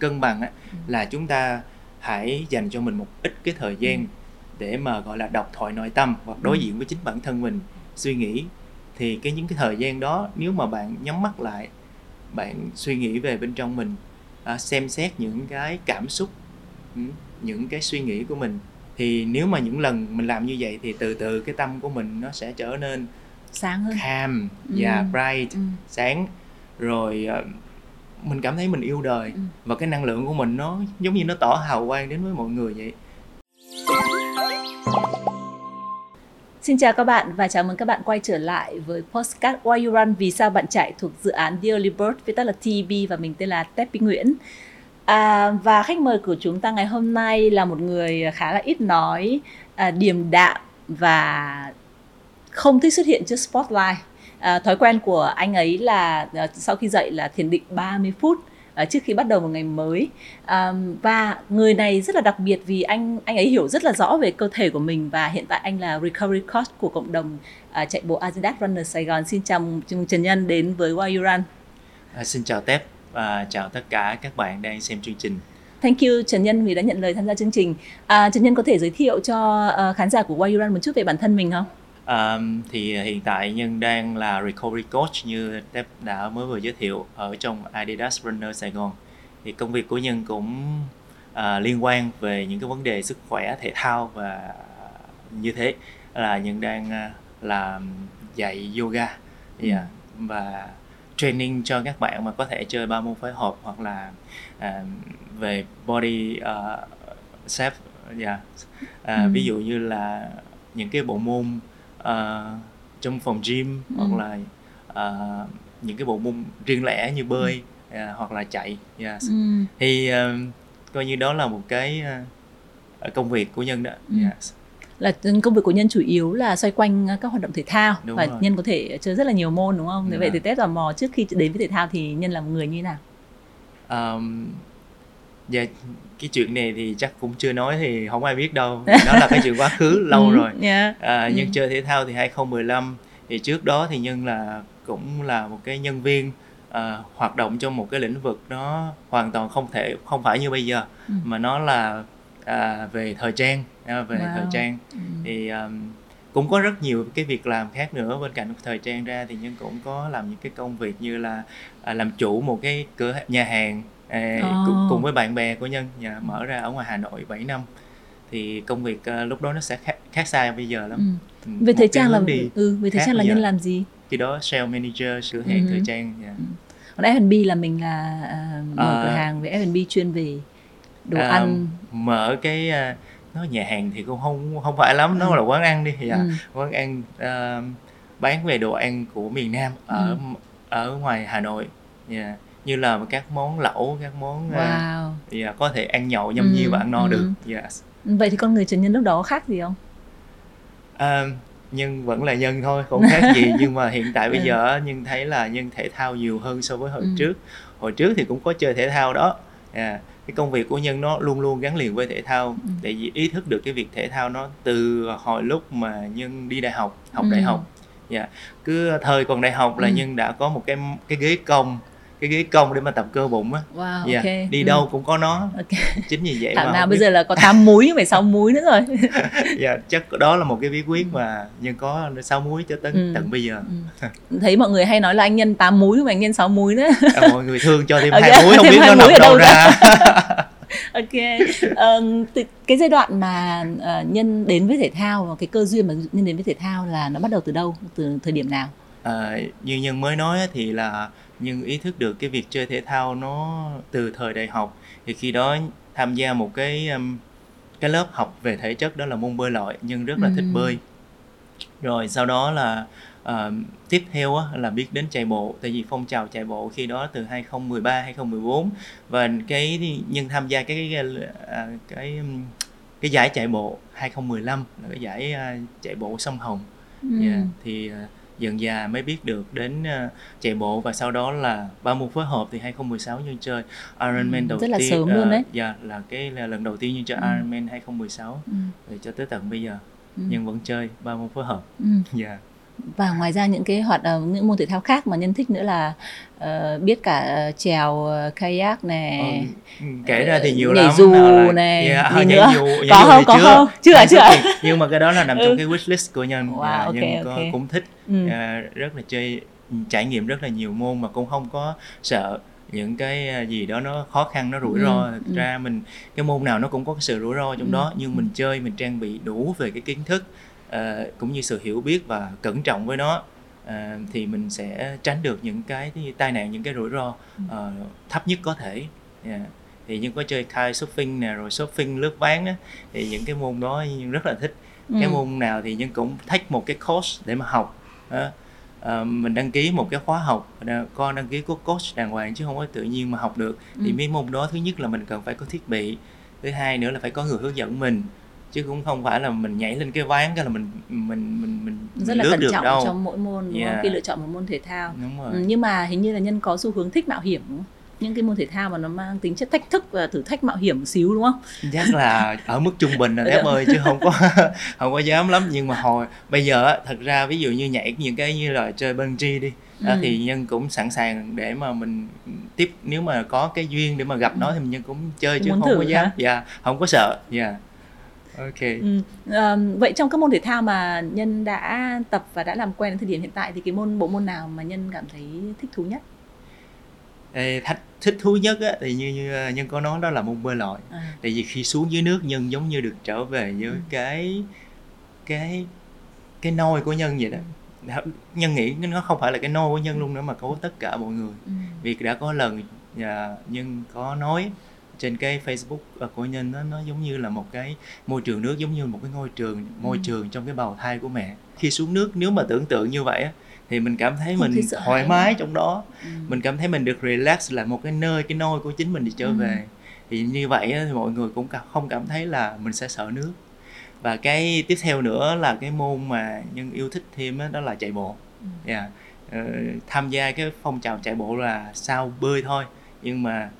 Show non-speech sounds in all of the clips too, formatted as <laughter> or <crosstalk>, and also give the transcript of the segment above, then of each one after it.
cân bằng á, là chúng ta hãy dành cho mình một ít cái thời gian để mà gọi là đọc thoại nội tâm hoặc đối Ừ. diện với chính bản thân mình suy nghĩ thì cái những cái thời gian đó nếu mà bạn nhắm mắt lại bạn suy nghĩ về bên trong mình à, xem xét những cái cảm xúc ừ, những cái suy nghĩ của mình thì nếu mà những lần mình làm như vậy thì từ từ cái tâm của mình nó sẽ trở nên sáng hơn calm và Ừ. bright ừ. sáng rồi ờ, mình cảm thấy mình yêu đời Ừ. và cái năng lượng của mình nó giống như nó tỏ hào quang đến với mọi người vậy Xin chào các bạn và chào mừng các bạn quay trở lại với Postcard Why You Run Vì sao bạn chạy thuộc dự án Dearly Bird viết tắt là TB và mình tên là Teppy Nguyễn. À, và khách mời của chúng ta ngày hôm nay là một người khá là ít nói, à, điềm đạm và không thích xuất hiện trước spotlight. À, thói quen của anh ấy là à, sau khi dậy là thiền định 30 phút à, trước khi bắt đầu một ngày mới. À, và người này rất là đặc biệt vì anh anh ấy hiểu rất là rõ về cơ thể của mình và hiện tại anh là recovery coach của cộng đồng à, chạy bộ Adidas Runner Sài Gòn. Xin chào Trần Nhân đến với Why You Run. À, xin chào Tép và chào tất cả các bạn đang xem chương trình. Thank you Trần Nhân vì đã nhận lời tham gia chương trình. À, Trần Nhân có thể giới thiệu cho à, khán giả của Why You Run một chút về bản thân mình không? À, thì hiện tại nhân đang là recovery coach như Tép đã mới vừa giới thiệu ở trong Adidas Runner Sài Gòn thì công việc của nhân cũng à, liên quan về những cái vấn đề sức khỏe thể thao và như thế là nhân đang à, làm dạy yoga yeah, và training cho các bạn mà có thể chơi ba môn phối hợp hoặc là à, về body uh, shape yeah. à, Ừ. ví dụ như là những cái bộ môn ờ, trong phòng gym Ừ. hoặc là ờ, những cái bộ môn riêng lẻ như bơi à, hoặc là chạy yeah. Ừ. thì ờ, coi như đó là một cái ờ, công việc của nhân đó Ừ. yes. là công việc của nhân chủ yếu là xoay quanh các hoạt động thể thao Đúng và rồi. nhân có thể chơi rất là nhiều môn đúng không? Thế vậy thì Tết tò mò trước khi đến với thể thao thì nhân là một người như thế nào? Um, dạ cái chuyện này thì chắc cũng chưa nói thì không ai biết đâu <laughs> nó là cái chuyện quá khứ lâu Ừ, rồi yeah. à, nhân Ừ. chơi thể thao thì 2015 thì trước đó thì nhân là cũng là một cái nhân viên à, hoạt động trong một cái lĩnh vực nó hoàn toàn không thể không phải như bây giờ Ừ. mà nó là à, về thời trang à, về Wow. thời trang Ừ. thì um, cũng có rất nhiều cái việc làm khác nữa bên cạnh thời trang ra thì nhân cũng có làm những cái công việc như là à, làm chủ một cái cửa nhà hàng à, Ồ. cùng, cùng với bạn bè của nhân nhà mở ra ở ngoài Hà Nội 7 năm thì công việc à, lúc đó nó sẽ khác, khác xa bây giờ lắm Ừ. Ừ, Về một thời trang là đi ừ, về thời trang là nhân giờ. làm gì? khi đó sales manager cửa hàng Ừ. thời trang dạ. Còn F&B là mình là à, mở À. cửa hàng về F&B chuyên về đồ À, ăn. mở cái à, nó nhà hàng thì cũng không không phải lắm nó Ừ. là quán ăn đi dạ. Ừ. quán ăn à, bán về đồ ăn của miền Nam ở Ừ. ở ngoài Hà Nội Dạ. Như là các món lẩu các món à, Wow. dạ, có thể ăn nhậu nhâm nhi Ừ, và ăn no ừ. được yes. Vậy thì con người Trần Nhân lúc đó khác gì không? à, nhân vẫn là nhân thôi không khác gì <laughs> nhưng mà hiện tại bây Ừ. giờ nhân thấy là nhân thể thao nhiều hơn so với hồi Ừ. trước hồi trước thì cũng có chơi thể thao đó à, cái công việc của nhân nó luôn luôn gắn liền với thể thao Ừ. để vì ý thức được cái việc thể thao nó từ hồi lúc mà nhân đi đại học học Ừ. đại học dạ cứ thời còn đại học là Ừ. nhân đã có một cái cái ghế cong cái ghế cong để mà tập cơ bụng á Wow, dạ ok. đi Ừ. đâu cũng có nó Ok. chính vì vậy Thảo mà nào bây biết- giờ là có 8 múi phải 6 múi nữa rồi. <laughs> dạ chắc đó là một cái bí quyết mà nhân có sáu muối cho tới Ừ. tận bây giờ Ừ. <laughs> Thấy mọi người hay nói là anh nhân 8 múi mà anh nhân 6 múi nữa. à, mọi người thương cho thêm hai muối không thêm biết nó muối nằm ở đâu đâu ra <laughs> ok Ờm, từ cái giai đoạn mà ờ, nhân đến với thể thao và cái cơ duyên mà nhân đến với thể thao là nó bắt đầu từ đâu từ thời điểm nào à, như nhân mới nói thì là nhân ý thức được cái việc chơi thể thao nó từ thời đại học thì khi đó tham gia một cái um, cái lớp học về thể chất đó là môn bơi lội nhân rất là thích Ừm. bơi rồi sau đó là ờ, tiếp theo á, là biết đến chạy bộ tại vì phong trào chạy bộ khi đó từ 2013 2014 và cái nhân tham gia cái cái à, cái um, cái giải chạy bộ 2015 là cái giải à, chạy bộ sông Hồng Ừ. Dạ, thì à, dần dà mới biết được đến à, chạy bộ và sau đó là ba môn phối hợp thì 2016 nhân chơi Ironman Ừ, đầu rất là tiên sớm luôn à, đấy. dạ là cái là lần đầu tiên nhân chơi Ừ. Ironman 2016 Ừ. rồi cho tới tận bây giờ Ừ. nhân vẫn chơi ba môn phối hợp Ừ. dạ và ngoài ra những cái hoạt động những môn thể thao khác mà nhân thích nữa là uh, biết cả uh, chèo uh, kayak này ừ, kể ra thì nhiều nhảy lắm dù là- này Yeah, gì nhảy nữa dù- có dù không có không chưa Nhân chưa thích thì- nhưng mà cái đó là nằm trong Ừ. cái wish list của nhân Wow, Dạ, ok, nhân có, ok. cũng thích ừ. à, rất là chơi trải nghiệm rất là nhiều môn mà cũng không có sợ những cái à, gì đó nó khó khăn nó rủi Ừ, ro ừ. thực ra mình cái môn nào nó cũng có cái sự rủi ro trong Ừ, đó nhưng ừ. mình chơi mình trang bị đủ về cái kiến thức à, cũng như sự hiểu biết và cẩn trọng với nó à, thì mình sẽ tránh được những cái tai nạn những cái rủi ro ờ, thấp nhất có thể Yeah. thì nhưng có chơi kite surfing nè rồi surfing lướt ván á thì những cái môn đó nhưng rất là thích cái Ừ. môn nào thì nhưng cũng take một cái course để mà học Đó. Ờ, mình đăng ký một cái khóa học con đăng ký có coach đàng hoàng chứ không có tự nhiên mà học được thì Ừ. mấy môn đó thứ nhất là mình cần phải có thiết bị thứ hai nữa là phải có người hướng dẫn mình chứ cũng không phải là mình nhảy lên cái ván cái là mình mình mình mình, rất là cẩn trọng đâu trong mỗi môn đúng không? Yeah. khi lựa chọn một môn thể thao đúng rồi ừ, nhưng mà hình như là nhân có xu hướng thích mạo hiểm đúng không? những cái môn thể thao mà nó mang tính chất thách thức và thử thách mạo hiểm một xíu đúng không chắc là ở mức trung bình là Dạ. thép ơi chứ không có <laughs> không có dám lắm nhưng mà hồi bây giờ á, thật ra ví dụ như nhảy những cái như là chơi bungee đi đó, Ừ. thì nhân cũng sẵn sàng để mà mình tiếp nếu mà có cái duyên để mà gặp nó thì nhân cũng chơi chứ Muốn không có dám dạ không có sợ dạ ok Ừ. Ờm, vậy trong các môn thể thao mà nhân đã tập và đã làm quen đến thời điểm hiện tại thì cái môn bộ môn nào mà nhân cảm thấy thích thú nhất thách thích thú nhất á thì như, như ờ, nhân có nói đó là môn bơi lội à, tại vì khi xuống dưới nước nhân giống như được trở về với Ừ. cái cái cái nôi của nhân vậy đó nhân nghĩ nó không phải là cái nôi của nhân luôn nữa mà có tất cả mọi người ừ. vì đã có lần nhà nhân có nói trên cái Facebook ờ, của nhân nó nó giống như là một cái môi trường nước giống như một cái ngôi trường môi Ừ. trường trong cái bào thai của mẹ khi xuống nước nếu mà tưởng tượng như vậy á, thì mình cảm thấy Không mình thoải hãi mái trong đó Ừ. mình cảm thấy mình được relax là một cái nơi cái nôi của chính mình đi trở Ừ. về thì như vậy á, thì mọi người cũng không cảm thấy là mình sẽ sợ nước và cái tiếp theo nữa là cái môn mà nhân yêu thích thêm á, đó là chạy bộ Ừ. yeah. ờ, tham gia cái phong trào chạy bộ là sao bơi thôi nhưng mà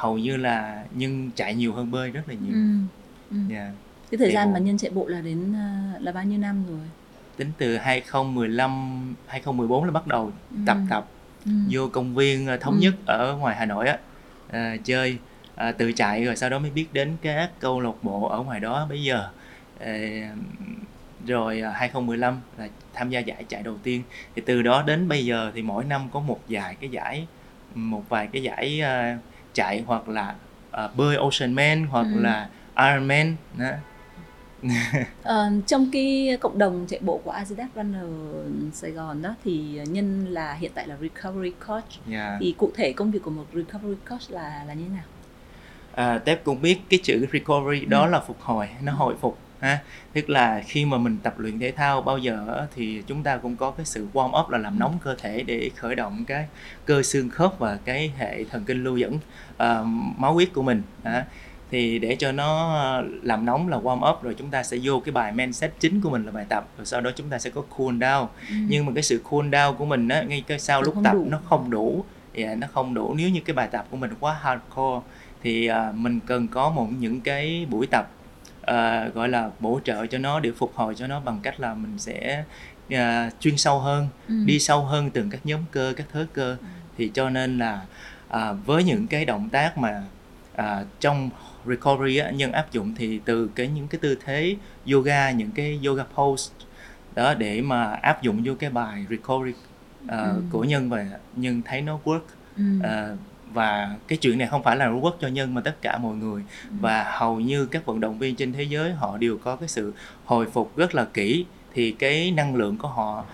hầu như là nhân chạy nhiều hơn bơi rất là nhiều Ừ. Ừ. yeah. cái thời gian bộ. mà nhân chạy bộ là đến à, là bao nhiêu năm rồi tính từ 2015 2014 là bắt đầu tập Ừ. tập ừ. vô công viên ờ, thống Ừ. nhất ở ngoài Hà Nội á à, chơi à, tự chạy rồi sau đó mới biết đến các câu lạc bộ ở ngoài đó bây giờ Ờ, rồi à, 2015 là tham gia giải chạy đầu tiên thì từ đó đến bây giờ thì mỗi năm có một vài cái giải một vài cái giải à, chạy hoặc là à, bơi Ocean Man hoặc Ừ. là Ironman đó. <laughs> Ờ, trong cái cộng đồng chạy bộ của Adidas Runner Sài Gòn đó thì nhân là hiện tại là recovery coach Yeah. thì cụ thể công việc của một recovery coach là là như thế nào? À, Tép cũng biết cái chữ recovery đó Ừ. là phục hồi, nó hồi phục ha. Tức là khi mà mình tập luyện thể thao bao giờ thì chúng ta cũng có cái sự warm up là làm nóng cơ thể để khởi động cái cơ xương khớp và cái hệ thần kinh lưu dẫn à, máu huyết của mình. Ha. Thì để cho nó làm nóng là warm up rồi chúng ta sẽ vô cái bài mindset chính của mình là bài tập rồi sau đó chúng ta sẽ có cool down Ừ. nhưng mà cái sự cool down của mình á ngay cái sau lúc tập đủ. nó không đủ yeah, nó không đủ nếu như cái bài tập của mình quá hardcore thì à, mình cần có một những cái buổi tập à, gọi là bổ trợ cho nó để phục hồi cho nó bằng cách là mình sẽ à, chuyên sâu hơn Ừ. đi sâu hơn từng các nhóm cơ các thớ cơ thì cho nên là à, với những cái động tác mà à, trong recovery á, nhân áp dụng thì từ cái những cái tư thế yoga những cái yoga pose đó để mà áp dụng vô cái bài recovery à, Ừ. của nhân và nhân thấy nó work Ừ. à, và cái chuyện này không phải là work cho nhân mà tất cả mọi người Ừ. và hầu như các vận động viên trên thế giới họ đều có cái sự hồi phục rất là kỹ thì cái năng lượng của họ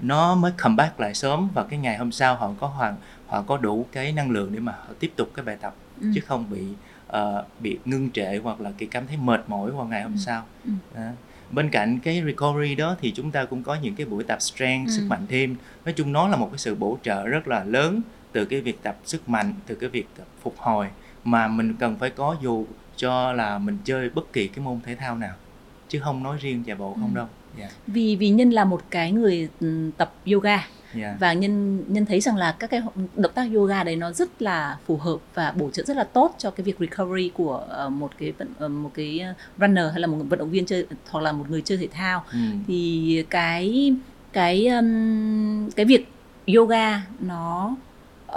nó mới comeback lại sớm và cái ngày hôm sau họ có hoàn họ có đủ cái năng lượng để mà họ tiếp tục cái bài tập Ừ. chứ không bị ờ, bị ngưng trệ hoặc là cái cảm thấy mệt mỏi vào ngày hôm Ừ. sau Ừ. bên cạnh cái recovery đó thì chúng ta cũng có những cái buổi tập strength Ừ. sức mạnh thêm nói chung nó là một cái sự bổ trợ rất là lớn từ cái việc tập sức mạnh từ cái việc tập phục hồi mà mình cần phải có dù cho là mình chơi bất kỳ cái môn thể thao nào chứ không nói riêng chạy bộ không Ừ. đâu dạ Vì vì nhân là một cái người ừ, tập yoga dạ và nhân nhân thấy rằng là các cái động tác yoga đấy nó rất là phù hợp và bổ trợ rất là tốt cho cái việc recovery của ờ, một cái vận ờ, một cái runner hay là một vận động viên chơi hoặc là một người chơi thể thao ừ. thì cái cái cái việc yoga nó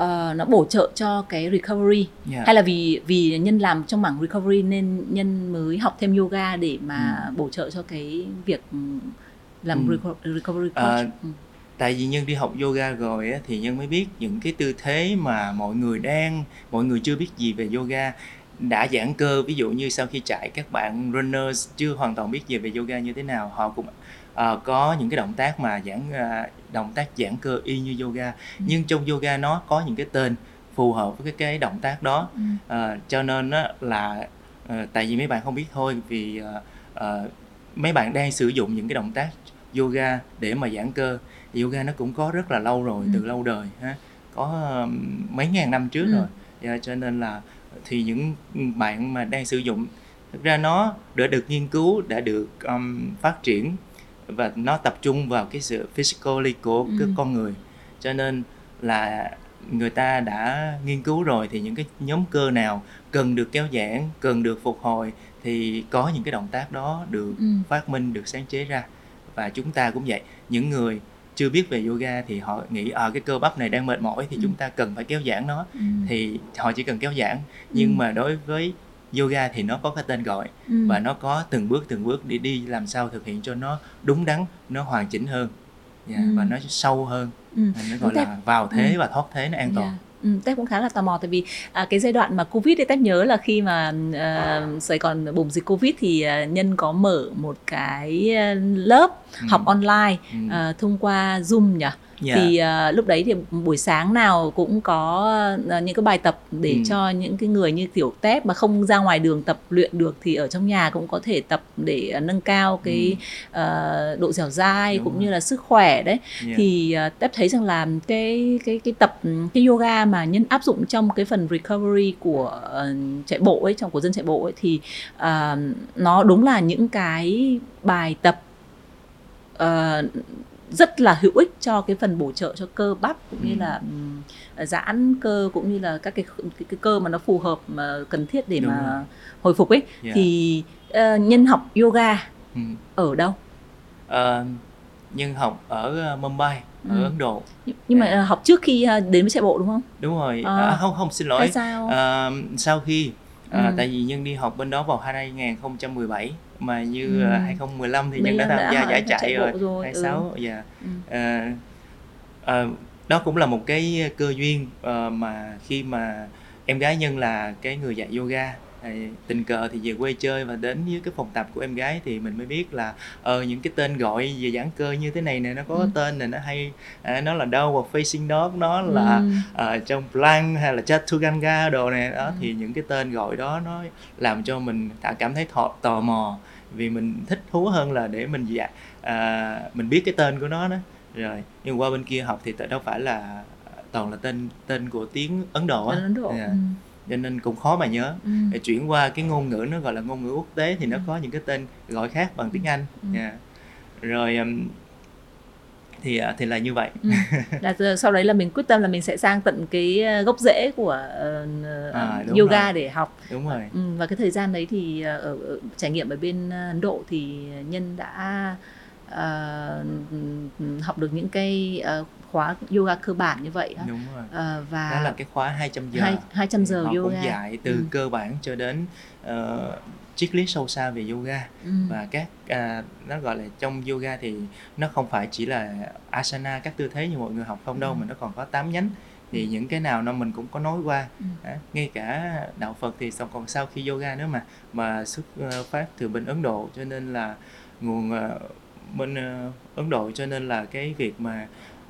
uh, nó bổ trợ cho cái recovery Yeah. hay là vì vì nhân làm trong mảng recovery nên nhân mới học thêm yoga để mà bổ trợ cho cái việc làm Ừ. reco- recovery coach. Ờ, Ừ. tại vì nhân đi học yoga rồi á, thì nhân mới biết những cái tư thế mà mọi người đang mọi người chưa biết gì về yoga đã giãn cơ ví dụ như sau khi chạy các bạn runners chưa hoàn toàn biết gì về yoga như thế nào họ cũng ờ, có những cái động tác mà giãn à, động tác giãn cơ y như yoga Ừ. nhưng trong yoga nó có những cái tên phù hợp với cái, cái động tác đó Ừ. Ờ, cho nên á, là ờ, tại vì mấy bạn không biết thôi vì ờ, ờ, mấy bạn đang sử dụng những cái động tác yoga để mà giãn cơ yoga nó cũng có rất là lâu rồi Ừ. từ lâu đời ha có um, mấy ngàn năm trước Ừ. rồi Dạ, cho nên là thì những bạn mà đang sử dụng thực ra nó đã được nghiên cứu đã được um, phát triển và nó tập trung vào cái sự physically của Ừ. cái con người cho nên là người ta đã nghiên cứu rồi thì những cái nhóm cơ nào cần được kéo giãn cần được phục hồi thì có những cái động tác đó được Ừ. phát minh được sáng chế ra và chúng ta cũng vậy những người chưa biết về yoga thì họ nghĩ ở cái cơ bắp này đang mệt mỏi thì Ừ. chúng ta cần phải kéo giãn nó Ừ. thì họ chỉ cần kéo giãn nhưng Ừ. mà đối với yoga thì nó có cái tên gọi Ừ. và nó có từng bước từng bước để đi làm sao thực hiện cho nó đúng đắn nó hoàn chỉnh hơn Dạ, Ừ. và nó sâu hơn Ừ. nó gọi Thế- là vào thế Ừ. và thoát thế nó an toàn Yeah. Ừ, Tép cũng khá là tò mò tại vì à, cái giai đoạn mà Covid thì Tép nhớ là khi mà à, Sài Gòn bùng dịch Covid thì à, Nhân có mở một cái à, lớp Ừ. học online Ừ. à, thông qua Zoom nhỉ? Dạ. Thì à, lúc đấy thì buổi sáng nào cũng có à, những cái bài tập để Ừ. cho những cái người như tiểu Tép mà không ra ngoài đường tập luyện được thì ở trong nhà cũng có thể tập để à, nâng cao cái à, độ dẻo dai Ừ. Đúng cũng rồi. như là sức khỏe đấy Dạ. thì uh, tép thấy rằng là cái cái cái tập cái yoga mà nhân áp dụng trong cái phần recovery của ờ, chạy bộ ấy trong của dân chạy bộ ấy thì ờ, nó đúng là những cái bài tập ờ, rất là hữu ích cho cái phần bổ trợ cho cơ bắp cũng như Ừ. là ừm, giãn cơ cũng như là các cái, cái cái cơ mà nó phù hợp mà cần thiết để Đúng mà rồi. hồi phục ấy Dạ. thì ờ, nhân học yoga Ừ. ở đâu Ờ, nhân học ở ờ, Mumbai ở Ừ. Ấn Độ nhưng mà Dạ. ờ, học trước khi ờ, đến với chạy bộ đúng không? đúng rồi À. à, không không xin lỗi Hay sao? Ờ, sau khi à, Ừ. tại vì nhân đi học bên đó vào 2017 mà như Ừ. ừ. 2015 thì Mình nhân đã tham gia giải chạy chạy rồi, rồi, 26 dạ Ừ. Ờ, ờ, đó cũng là một cái cơ duyên ờ, mà khi mà em gái nhân là cái người dạy yoga thì tình cờ thì về quê chơi và đến với cái phòng tập của em gái thì mình mới biết là ờ những cái tên gọi về giãn cơ như thế này nè nó có Ừ. tên này nó hay à, nó là downward facing dog nó là Ừ. ờ, trong plank hay là chaturanga đồ này đó Ừ. thì những cái tên gọi đó nó làm cho mình cảm thấy thọ, tò mò vì mình thích thú hơn là để mình dạ à, mình biết cái tên của nó đó rồi nhưng qua bên kia học thì tại đâu phải là toàn là tên tên của tiếng Ấn Độ á Ấn Độ. Dạ. Ừ. cho nên cũng khó mà nhớ Ừ. để chuyển qua cái ngôn ngữ nó gọi là ngôn ngữ quốc tế thì nó Ừ. có những cái tên gọi khác bằng tiếng Anh Ừ. Dạ. rồi um, thì à, thì là như vậy Ừ. Là giờ- sau đấy là mình quyết tâm là mình sẽ sang tận cái ờ, gốc rễ của ờ, À, yoga rồi. để học đúng rồi ừ, và cái thời gian đấy thì ờ, ở, ở trải nghiệm ở bên Ấn Độ thì nhân đã ờ, học được những cái ờ, khóa yoga cơ bản như vậy đúng rồi Ờ, và đó là cái khóa 200 giờ hai 200 giờ họ yoga cũng dạy từ Ừ. cơ bản cho đến uh, triết lý sâu xa về yoga Ừ. và các à, nó gọi là trong yoga thì nó không phải chỉ là asana các tư thế như mọi người học không đâu Ừ. mà nó còn có 8 nhánh thì những cái nào nó mình cũng có nói qua Ừ. Đó, ngay cả đạo Phật thì còn sau khi yoga nữa mà mà xuất ờ, phát từ bên Ấn Độ cho nên là nguồn ờ, bên ờ, Ấn Độ cho nên là cái việc mà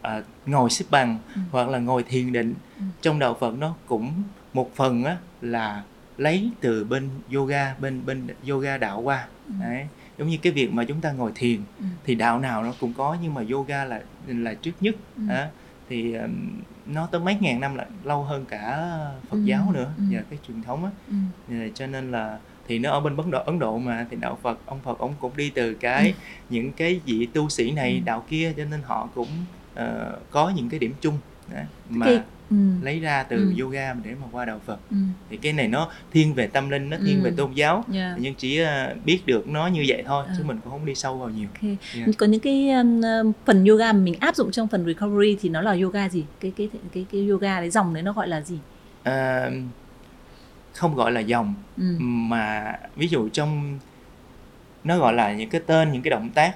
ờ, ngồi xếp bằng Ừ. hoặc là ngồi thiền định Ừ. trong đạo Phật nó cũng một phần á là lấy từ bên yoga bên bên yoga đạo qua Ừ. đấy giống như cái việc mà chúng ta ngồi thiền Ừ. thì đạo nào nó cũng có nhưng mà yoga là là trước nhất Ừ. đó. thì um, nó tới mấy ngàn năm là lâu hơn cả Phật Ừ. giáo nữa Ừ. và cái truyền thống á Ừ. Ờ, cho nên là thì nó ở bên Ấn Độ Ấn Độ mà thì đạo Phật ông Phật ông cũng đi từ cái những cái vị tu sĩ này Ừ. đạo kia cho nên họ cũng ờ, có những cái điểm chung đó. mà cái ừ. lấy ra từ ừ. yoga để mà qua đạo Phật ừ. thì cái này nó thiên về tâm linh nó thiên ừ. về tôn giáo yeah. nhưng chỉ uh, biết được nó như vậy thôi à. chứ mình cũng không đi sâu vào nhiều okay. yeah. có những cái um, phần yoga mà mình áp dụng trong phần recovery thì nó là yoga gì cái cái cái cái, cái yoga đấy dòng đấy nó gọi là gì uh, không gọi là dòng ừ. mà ví dụ trong nó gọi là những cái tên những cái động tác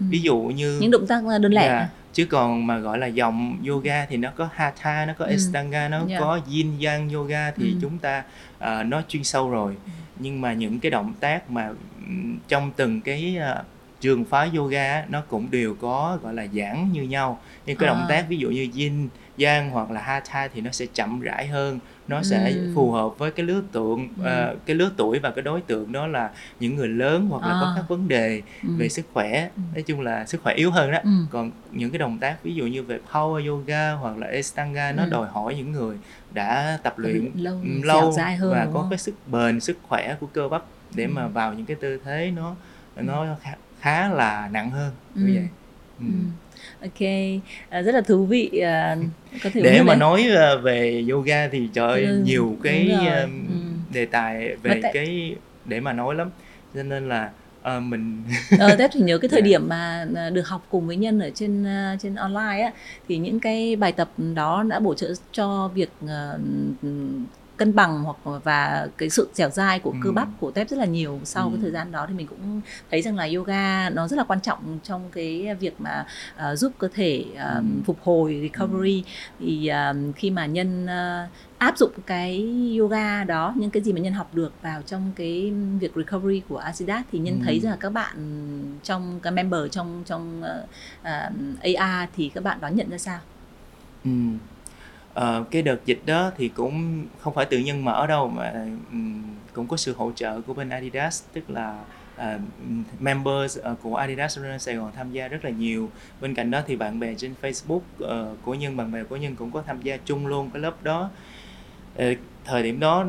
ừ. ví dụ như những động tác đơn lẻ yeah, chứ còn mà gọi là dòng yoga thì nó có hatha nó có ừ. ashtanga nó yeah. có yin yang yoga thì ừ. chúng ta uh, nó chuyên sâu rồi ừ. nhưng mà những cái động tác mà trong từng cái uh, trường phái yoga nó cũng đều có gọi là giãn như nhau nhưng cái à. động tác ví dụ như yin yang hoặc là hatha thì nó sẽ chậm rãi hơn nó sẽ ừ. phù hợp với cái lứa tượng ừ. uh, cái lứa tuổi và cái đối tượng đó là những người lớn hoặc là à. có các vấn đề ừ. về sức khỏe ừ. nói chung là sức khỏe yếu hơn đó ừ. còn những cái động tác ví dụ như về power yoga hoặc là Ashtanga nó ừ. đòi hỏi những người đã tập luyện lâu, lâu hơn, và có không? cái sức bền sức khỏe của cơ bắp để ừ. mà vào những cái tư thế nó nó khá, khá là nặng hơn như ừ. vậy ừ. Ừ ok à, rất là thú vị à, có thể để mà đấy. nói à, về yoga thì trời ừ, nhiều cái uh, đề tài về tại... cái để mà nói lắm cho nên là uh, mình <laughs> ờ, Tép thì nhớ cái thời dạ. điểm mà được học cùng với nhân ở trên uh, trên online á thì những cái bài tập đó đã bổ trợ cho việc uh, cân bằng hoặc và cái sự dẻo dai của cơ bắp của tép rất là nhiều sau ừ. cái thời gian đó thì mình cũng thấy rằng là yoga nó rất là quan trọng trong cái việc mà uh, giúp cơ thể uh, ừ. phục hồi recovery ừ. thì uh, khi mà nhân uh, áp dụng cái yoga đó những cái gì mà nhân học được vào trong cái việc recovery của Asidat thì nhân ừ. thấy rằng là các bạn trong các member trong trong uh, uh, AR thì các bạn đón nhận ra sao? Ừ uh, cái đợt dịch đó thì cũng không phải tự nhiên mở đâu mà um, cũng có sự hỗ trợ của bên Adidas tức là uh, members uh, của Adidas Runner Sài Gòn tham gia rất là nhiều. Bên cạnh đó thì bạn bè trên Facebook uh, của nhân bạn bè của nhân cũng có tham gia chung luôn cái lớp đó. Uh, thời điểm đó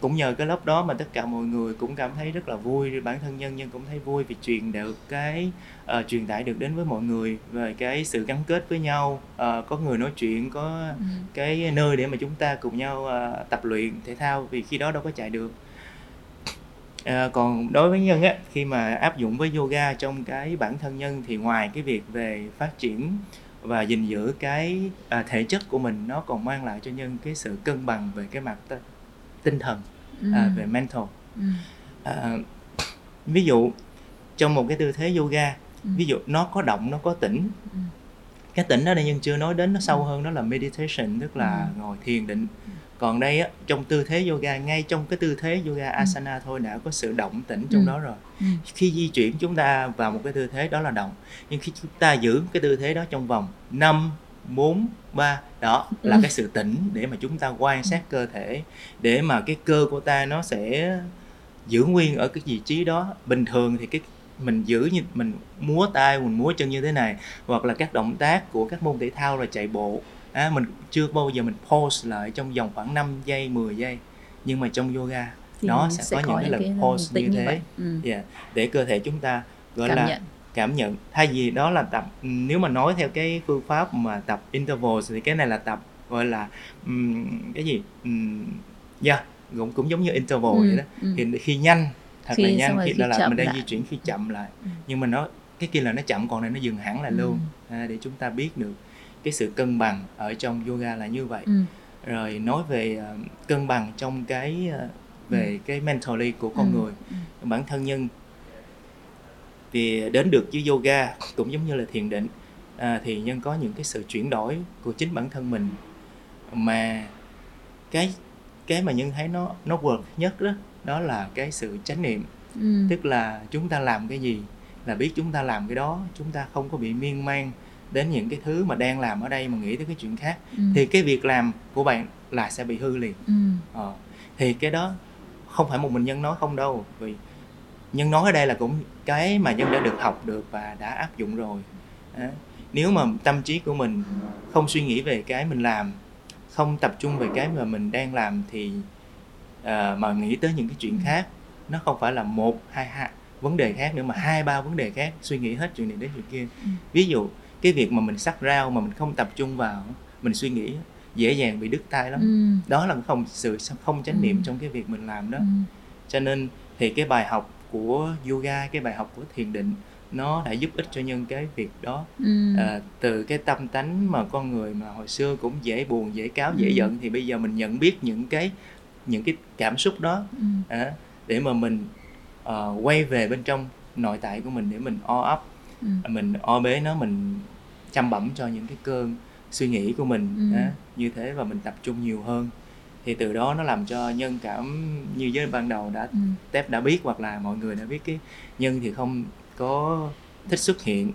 cũng nhờ cái lớp đó mà tất cả mọi người cũng cảm thấy rất là vui bản thân nhân nhân cũng thấy vui vì truyền được cái uh, truyền tải được đến với mọi người về cái sự gắn kết với nhau uh, có người nói chuyện có ừ. cái nơi để mà chúng ta cùng nhau uh, tập luyện thể thao vì khi đó đâu có chạy được À, còn đối với nhân á khi mà áp dụng với yoga trong cái bản thân nhân thì ngoài cái việc về phát triển và gìn giữ cái à, thể chất của mình nó còn mang lại cho nhân cái sự cân bằng về cái mặt t- tinh thần ừ. à, về mental ừ. à, ví dụ trong một cái tư thế yoga ừ. ví dụ nó có động nó có tĩnh ừ. cái tĩnh đó đây nhân chưa nói đến nó sâu ừ. hơn đó là meditation tức là ừ. ngồi thiền định ừ còn đây á trong tư thế yoga ngay trong cái tư thế yoga ừ. asana ừ. thôi đã có sự động tĩnh trong ừ. đó rồi ừ. khi di chuyển chúng ta vào một cái tư thế đó là động nhưng khi chúng ta giữ cái tư thế đó trong vòng 5 4 3 đó là ừ. cái sự tĩnh để mà chúng ta quan sát cơ thể để mà cái cơ của ta nó sẽ giữ nguyên ở cái vị trí đó bình thường thì cái mình giữ như mình múa tay mình múa chân như thế này hoặc là các động tác của các môn thể thao là chạy bộ à, mình chưa bao giờ mình pause lại trong vòng khoảng 5 giây 10 giây nhưng mà trong yoga thì nó sẽ, sẽ có, những cái lần pause như thế ừ. yeah, để cơ thể chúng ta gọi cảm là nhận. cảm nhận thay vì đó là tập nếu mà nói theo cái phương pháp mà tập intervals thì cái này là tập gọi là um, cái gì um, yeah cũng cũng giống như interval ừ, vậy đó ừ. thì khi nhanh thật khi, là nhanh khi, khi là, là mình đang lại. di chuyển khi chậm lại ừ. nhưng mà nó cái kia là nó chậm còn này nó dừng hẳn lại ừ. luôn à, để chúng ta biết được cái sự cân bằng ở trong yoga là như vậy ừ. rồi nói về uh, cân bằng trong cái uh, về ừ. cái mentally của con ừ. người ừ. bản thân nhân thì đến được với yoga cũng giống như là thiền định à, thì nhân có những cái sự chuyển đổi của chính bản thân mình mà cái cái mà nhân thấy nó nó work nhất đó đó là cái sự chánh niệm ừ. tức là chúng ta làm cái gì là biết chúng ta làm cái đó chúng ta không có bị miên man đến những cái thứ mà đang làm ở đây mà nghĩ tới cái chuyện khác ừ. thì cái việc làm của bạn là sẽ bị hư liền ừ. ờ, thì cái đó không phải một mình nhân nói không đâu vì nhân nói ở đây là cũng cái mà nhân đã được học được và đã áp dụng rồi à, nếu mà tâm trí của mình không suy nghĩ về cái mình làm không tập trung về cái mà mình đang làm thì à, mà nghĩ tới những cái chuyện ừ. khác nó không phải là một hai hai vấn đề khác nữa mà hai ba vấn đề khác suy nghĩ hết chuyện này đến chuyện kia ừ. ví dụ cái việc mà mình sắc rau mà mình không tập trung vào mình suy nghĩ dễ dàng bị đứt tay lắm ừ. đó là không sự không chánh niệm Ừ. trong cái việc mình làm đó Ừ. cho nên thì cái bài học của yoga cái bài học của thiền định nó đã giúp ích cho nhân cái việc đó Ừ. à, từ cái tâm tánh mà con người mà hồi xưa cũng dễ buồn dễ cáo dễ Ừ. giận thì bây giờ mình nhận biết những cái những cái cảm xúc đó Ừ. à, để mà mình ờ, quay về bên trong nội tại của mình để mình o ấp Ừ. mình o bế nó mình chăm bẩm cho những cái cơn suy nghĩ của mình Ừ. á, như thế và mình tập trung nhiều hơn thì từ đó nó làm cho nhân cảm như với ban đầu đã Ừ. Tép đã biết hoặc là mọi người đã biết cái nhân thì không có thích xuất hiện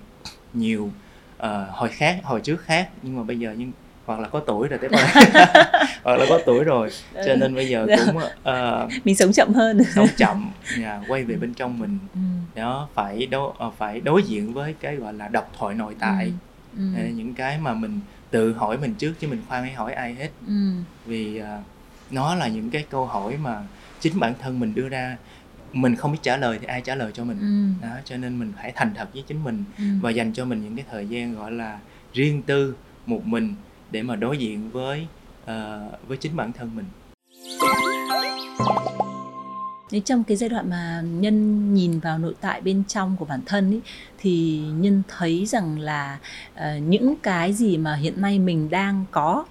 nhiều ờ, hồi khác hồi trước khác nhưng mà bây giờ nhưng hoặc là có tuổi rồi Tép ơi <laughs> <laughs> hoặc là có tuổi rồi. Cho nên bây giờ cũng ờ, mình sống chậm hơn. sống <laughs> chậm nhà quay về bên trong mình. Ừ. đó phải đối ờ, phải đối diện với cái gọi là độc thoại nội tại. Ừ. Ờ, những cái mà mình tự hỏi mình trước chứ mình khoan hay hỏi ai hết. Ừ. vì à, nó là những cái câu hỏi mà chính bản thân mình đưa ra. Mình không biết trả lời thì ai trả lời cho mình. Ừ. đó cho nên mình phải thành thật với chính mình Ừ. và dành cho mình những cái thời gian gọi là riêng tư một mình để mà đối diện với uh, với chính bản thân mình. Trong cái giai đoạn mà nhân nhìn vào nội tại bên trong của bản thân ý, thì nhân thấy rằng là uh, những cái gì mà hiện nay mình đang có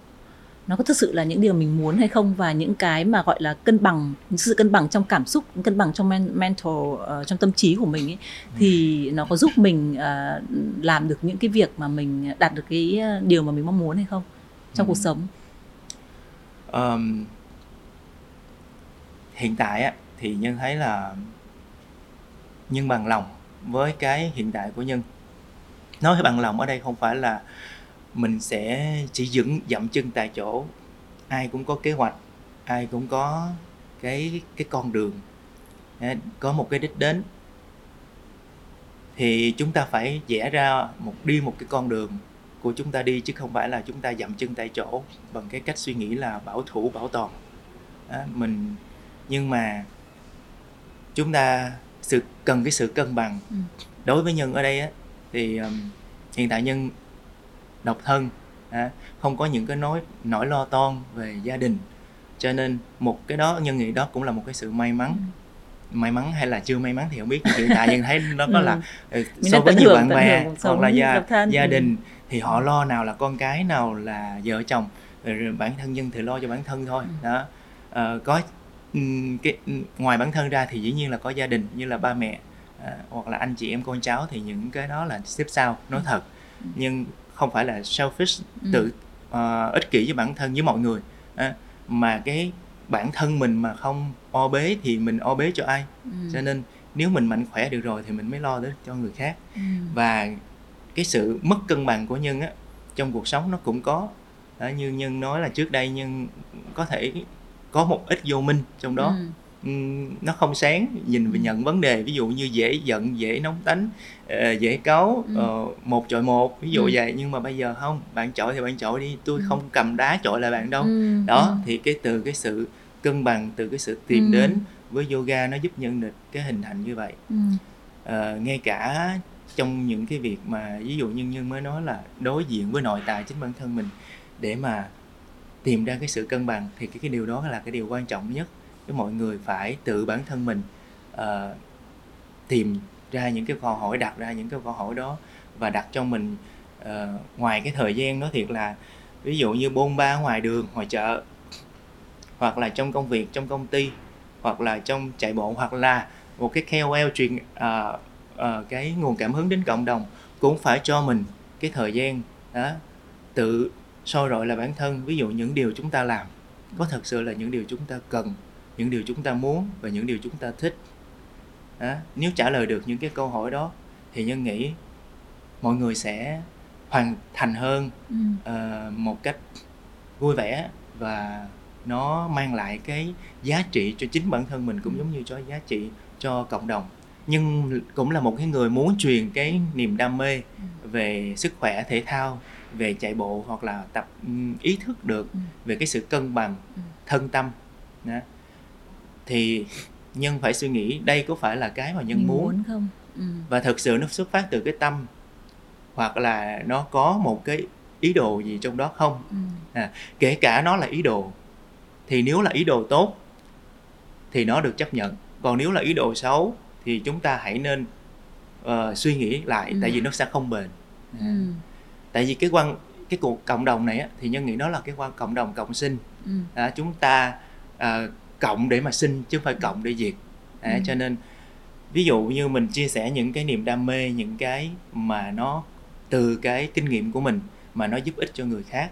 nó có thực sự là những điều mình muốn hay không? Và những cái mà gọi là cân bằng sự cân bằng trong cảm xúc cân bằng trong men, mental uh, trong tâm trí của mình ấy, thì nó có giúp mình uh, làm được những cái việc mà mình đạt được cái điều mà mình mong muốn hay không? Trong Ừ. cuộc sống Ờm, hiện tại á, thì nhân thấy là nhân bằng lòng với cái hiện tại của nhân nói bằng lòng ở đây không phải là mình sẽ chỉ dững dậm chân tại chỗ ai cũng có kế hoạch ai cũng có cái cái con đường có một cái đích đến thì chúng ta phải vẽ ra một đi một cái con đường của chúng ta đi chứ không phải là chúng ta dậm chân tại chỗ bằng cái cách suy nghĩ là bảo thủ bảo toàn đó, mình nhưng mà chúng ta sự cần cái sự cân bằng Ừ. đối với nhân ở đây á, thì um, hiện tại nhân độc thân á, không có những cái nỗi nỗi lo toan về gia đình cho nên một cái đó nhân nghĩ đó cũng là một cái sự may mắn may mắn hay là chưa may mắn thì không biết hiện tại nhân thấy nó có Ừ. là ừ, so với nhiều bạn bè hoặc là gia gia Ừ. đình thì họ lo nào là con cái nào là vợ chồng rồi rồi bản thân nhân thì lo cho bản thân thôi Ừ. đó Ờ, có ừm, cái ngoài bản thân ra thì dĩ nhiên là có gia đình như là ba mẹ à, hoặc là anh chị em con cháu thì những cái đó là xếp sau nói thật Ừ. nhưng không phải là selfish Ừ. tự ờ, ích kỷ với bản thân với mọi người á, mà cái bản thân mình mà không o bế thì mình o bế cho ai Ừ. cho nên nếu mình mạnh khỏe được rồi thì mình mới lo đến cho người khác Ừ. và cái sự mất cân bằng của nhân á trong cuộc sống nó cũng có đó, như nhân nói là trước đây nhân có thể có một ít vô minh trong đó Ừ. Ừm, nó không sáng nhìn và Ừ. nhận vấn đề ví dụ như dễ giận dễ nóng tánh ờ, dễ cáu Ừ. ờ, một chọi một ví dụ Ừ. vậy nhưng mà bây giờ không bạn chọi thì bạn chọi đi tôi Ừ. không cầm đá chọi lại bạn đâu Ừ. đó Ừ. thì cái từ cái sự cân bằng từ cái sự tìm Ừ. đến với yoga nó giúp nhân được cái hình thành như vậy Ừ. Ờ, ngay cả trong những cái việc mà ví dụ như nhân mới nói là đối diện với nội tại chính bản thân mình để mà tìm ra cái sự cân bằng thì cái cái điều đó là cái điều quan trọng nhất cái mọi người phải tự bản thân mình uh, tìm ra những cái câu hỏi đặt ra những cái câu hỏi đó và đặt cho mình uh, ngoài cái thời gian đó thiệt là ví dụ như bôn ba ngoài đường ngoài chợ hoặc là trong công việc trong công ty hoặc là trong chạy bộ hoặc là một cái KOL truyền uh, ờ, cái nguồn cảm hứng đến cộng đồng cũng phải cho mình cái thời gian đó tự soi rọi là bản thân ví dụ những điều chúng ta làm có thật sự là những điều chúng ta cần những điều chúng ta muốn và những điều chúng ta thích đó. nếu trả lời được những cái câu hỏi đó thì nhân nghĩ mọi người sẽ hoàn thành hơn Ừ. ờ, một cách vui vẻ và nó mang lại cái giá trị cho chính bản thân mình cũng giống như cho giá trị cho cộng đồng nhưng cũng là một cái người muốn truyền cái niềm đam mê về sức khỏe thể thao về chạy bộ hoặc là tập ừm, ý thức được Ừ. về cái sự cân bằng Ừ. thân tâm đó. thì nhân phải suy nghĩ đây có phải là cái mà nhân Mình muốn muốn không ừ. và thực sự nó xuất phát từ cái tâm hoặc là nó có một cái ý đồ gì trong đó không ừ. à, kể cả nó là ý đồ thì nếu là ý đồ tốt thì nó được chấp nhận còn nếu là ý đồ xấu thì chúng ta hãy nên uh, suy nghĩ lại Ừ. tại vì nó sẽ không bền à, Ừ. tại vì cái quan cái cuộc cộng đồng này á, thì nhân nghĩ nó là cái quan cộng đồng cộng sinh Ừ. à, chúng ta à, cộng để mà sinh chứ không phải cộng để diệt à, Ừ. cho nên ví dụ như mình chia sẻ những cái niềm đam mê những cái mà nó từ cái kinh nghiệm của mình mà nó giúp ích cho người khác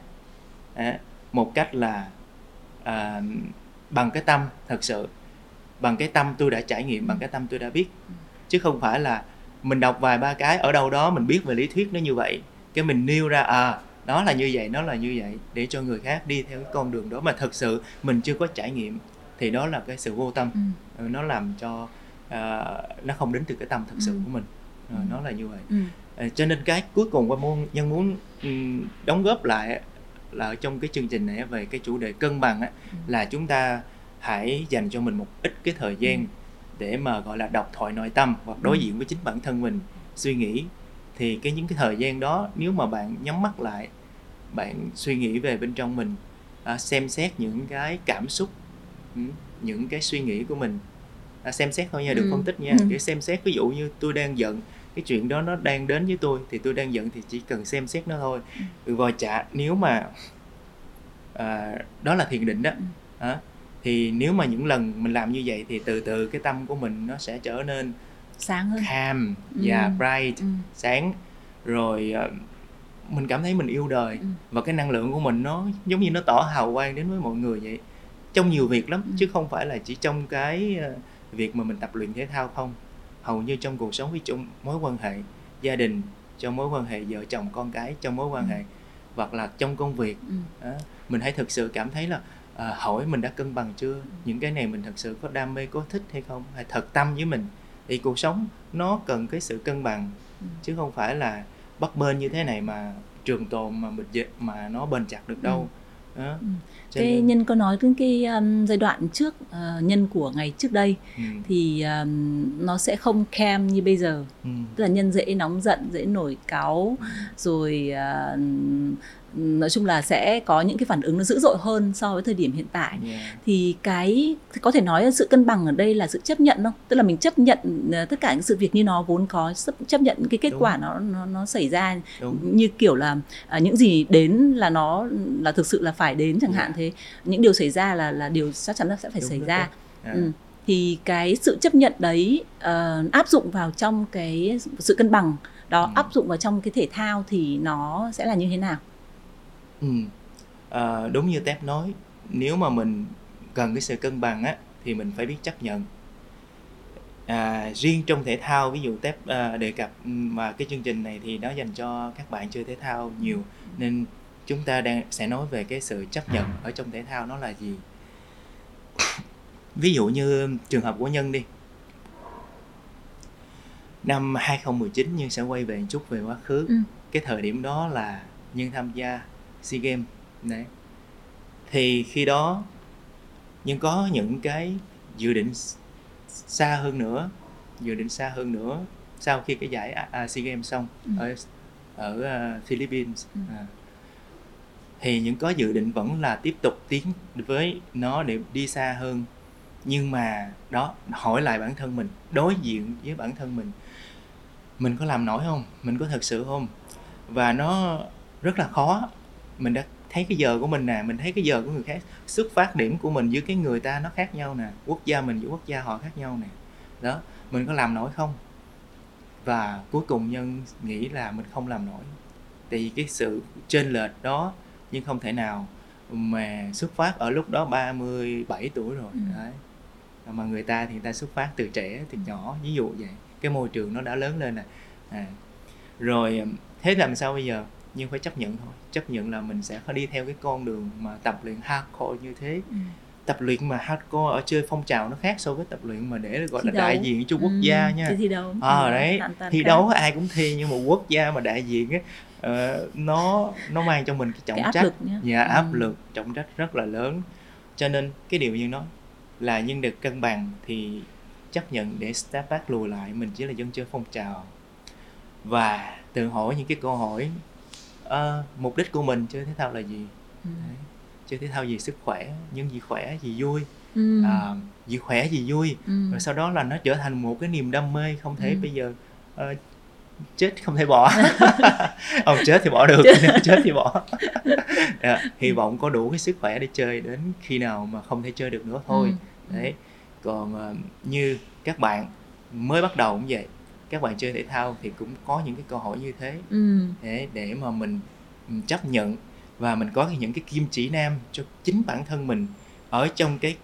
à, một cách là à, bằng cái tâm thật sự bằng cái tâm tôi đã trải nghiệm bằng cái tâm tôi đã biết chứ không phải là mình đọc vài ba cái ở đâu đó mình biết về lý thuyết nó như vậy cái mình nêu ra à nó là như vậy nó là như vậy để cho người khác đi theo cái con đường đó mà thật sự mình chưa có trải nghiệm thì đó là cái sự vô tâm Ừ. Ừ, nó làm cho à, nó không đến từ cái tâm thật sự Ừ. của mình Ờ, Ừ. nó là như vậy Ừ. Ờ, cho nên cái cuối cùng qua môn nhân muốn ừm, đóng góp lại là ở trong cái chương trình này về cái chủ đề cân bằng á, Ừ. là chúng ta hãy dành cho mình một ít cái thời gian Ừ. để mà gọi là đọc thoại nội tâm hoặc đối Ừ. diện với chính bản thân mình suy nghĩ thì cái những cái thời gian đó nếu mà bạn nhắm mắt lại bạn suy nghĩ về bên trong mình à, xem xét những cái cảm xúc ừ, những cái suy nghĩ của mình à, xem xét thôi nha đừng Ừ. phân tích nha Ừ. để xem xét ví dụ như tôi đang giận cái chuyện đó nó đang đến với tôi thì tôi đang giận thì chỉ cần xem xét nó thôi Ừ. vò chạ nếu mà à, đó là thiền định đó Ừ. thì nếu mà những lần mình làm như vậy thì từ từ cái tâm của mình nó sẽ trở nên sáng hơn calm Ừ. và bright ừ. sáng rồi ờ, mình cảm thấy mình yêu đời Ừ. và cái năng lượng của mình nó giống như nó tỏ hào quang đến với mọi người vậy trong nhiều việc lắm Ừ. chứ không phải là chỉ trong cái ờ, việc mà mình tập luyện thể thao không hầu như trong cuộc sống với trong mối quan hệ gia đình trong mối quan hệ vợ chồng con cái trong mối quan Ừ. hệ hoặc là trong công việc Ừ. đó, mình hãy thực sự cảm thấy là à, hỏi mình đã cân bằng chưa? Những cái này mình thật sự có đam mê có thích hay không? Hay thật tâm với mình? Thì cuộc sống nó cần cái sự cân bằng Ừ. chứ không phải là bắt bên như thế này mà trường tồn mà mình mà nó bền chặt được đâu. Đó. Ừ. Cho cái nên- nhân có nói đến cái um, giai đoạn trước ờ, nhân của ngày trước đây ừ, thì um, nó sẽ không cam như bây giờ. Ừ, tức là nhân dễ nóng giận dễ nổi cáu rồi à, nói chung là sẽ có những cái phản ứng nó dữ dội hơn so với thời điểm hiện tại yeah. thì cái có thể nói sự cân bằng ở đây là sự chấp nhận không tức là mình chấp nhận ờ, tất cả những sự việc như nó vốn có chấp nhận cái kết Đúng. quả nó nó nó xảy ra đúng như kiểu là à, những gì đến là nó là thực sự là phải đến chẳng hạn Yeah. thế những điều xảy ra là là điều chắc chắn là sẽ phải Đúng, xảy ra. À, ừ. thì cái sự chấp nhận đấy ờ, áp dụng vào trong cái sự cân bằng đó Ừ. áp dụng vào trong cái thể thao thì nó sẽ là như thế nào ừ. À, đúng như Tép nói nếu mà mình cần cái sự cân bằng á thì mình phải biết chấp nhận à, riêng trong thể thao ví dụ Tép à, đề cập ừ, mà cái chương trình này thì nó dành cho các bạn chơi thể thao nhiều nên chúng ta đang sẽ nói về cái sự chấp nhận ở trong thể thao nó là gì ví dụ như trường hợp của nhân đi năm 2019 nhân sẽ quay về một chút về quá khứ Ừ. cái thời điểm đó là nhân tham gia SEA Games. Đấy. Thì khi đó nhân có những cái dự định xa hơn nữa dự định xa hơn nữa sau khi cái giải A- SEA Games xong Ừ. ở ở à, Philippines. Ừ. à. thì những có dự định vẫn là tiếp tục tiến với nó để đi xa hơn. Nhưng mà đó hỏi lại bản thân mình đối diện với bản thân mình mình có làm nổi không? Mình có thật sự không? Và nó rất là khó mình đã thấy cái giờ của mình nè mình thấy cái giờ của người khác. Xuất phát điểm của mình với cái người ta nó khác nhau nè quốc gia mình với quốc gia họ khác nhau nè. Đó mình có làm nổi không? Và cuối cùng nhân nghĩ là mình không làm nổi. Tại vì cái sự chênh lệch đó nhưng không thể nào mà xuất phát ở lúc đó 37 tuổi rồi Ừ. đấy. Mà người ta thì người ta xuất phát từ trẻ từ nhỏ ví dụ vậy. Cái môi trường nó đã lớn lên nè. À. rồi thế làm sao bây giờ nhưng phải chấp nhận thôi. Chấp nhận là mình sẽ phải đi theo cái con đường mà tập luyện hardcore như thế. Ừ. tập luyện mà hardcore ở chơi phong trào nó khác so với tập luyện mà để gọi Thi là đại đấu. diện cho quốc Ừ, gia nha. cái thi đấu. Ờ Ừ, đấy. thi khác. đấu ai cũng thi nhưng mà quốc gia mà đại diện á ờ, nó nó mang cho mình cái trọng cái áp trách. lực nhá. Dạ áp Ừ. lực trọng trách rất là lớn. Cho nên cái điều như nói là nhân được cân bằng thì chấp nhận để step back lùi lại. Mình chỉ là dân chơi phong trào. Và tự hỏi những cái câu hỏi uh, mục đích của mình chơi thể thao là gì Ừ. Đấy. chơi thể thao gì sức khỏe những gì khỏe gì vui Ừ. à, gì khỏe gì vui Ừ. rồi sau đó là nó trở thành một cái niềm đam mê không thể Ừ. bây giờ ờ, chết không thể bỏ <laughs> <laughs> không chết thì bỏ được chết <laughs> thì bỏ Dạ, hy vọng có đủ cái sức khỏe để chơi đến khi nào mà không thể chơi được nữa thôi Ừ. đấy còn ờ, như các bạn mới bắt đầu cũng vậy các bạn chơi thể thao thì cũng có những cái câu hỏi như thế. Ừ. để để mà mình ừ, chấp nhận và mình có những cái kim chỉ nam cho chính bản thân mình ở trong cái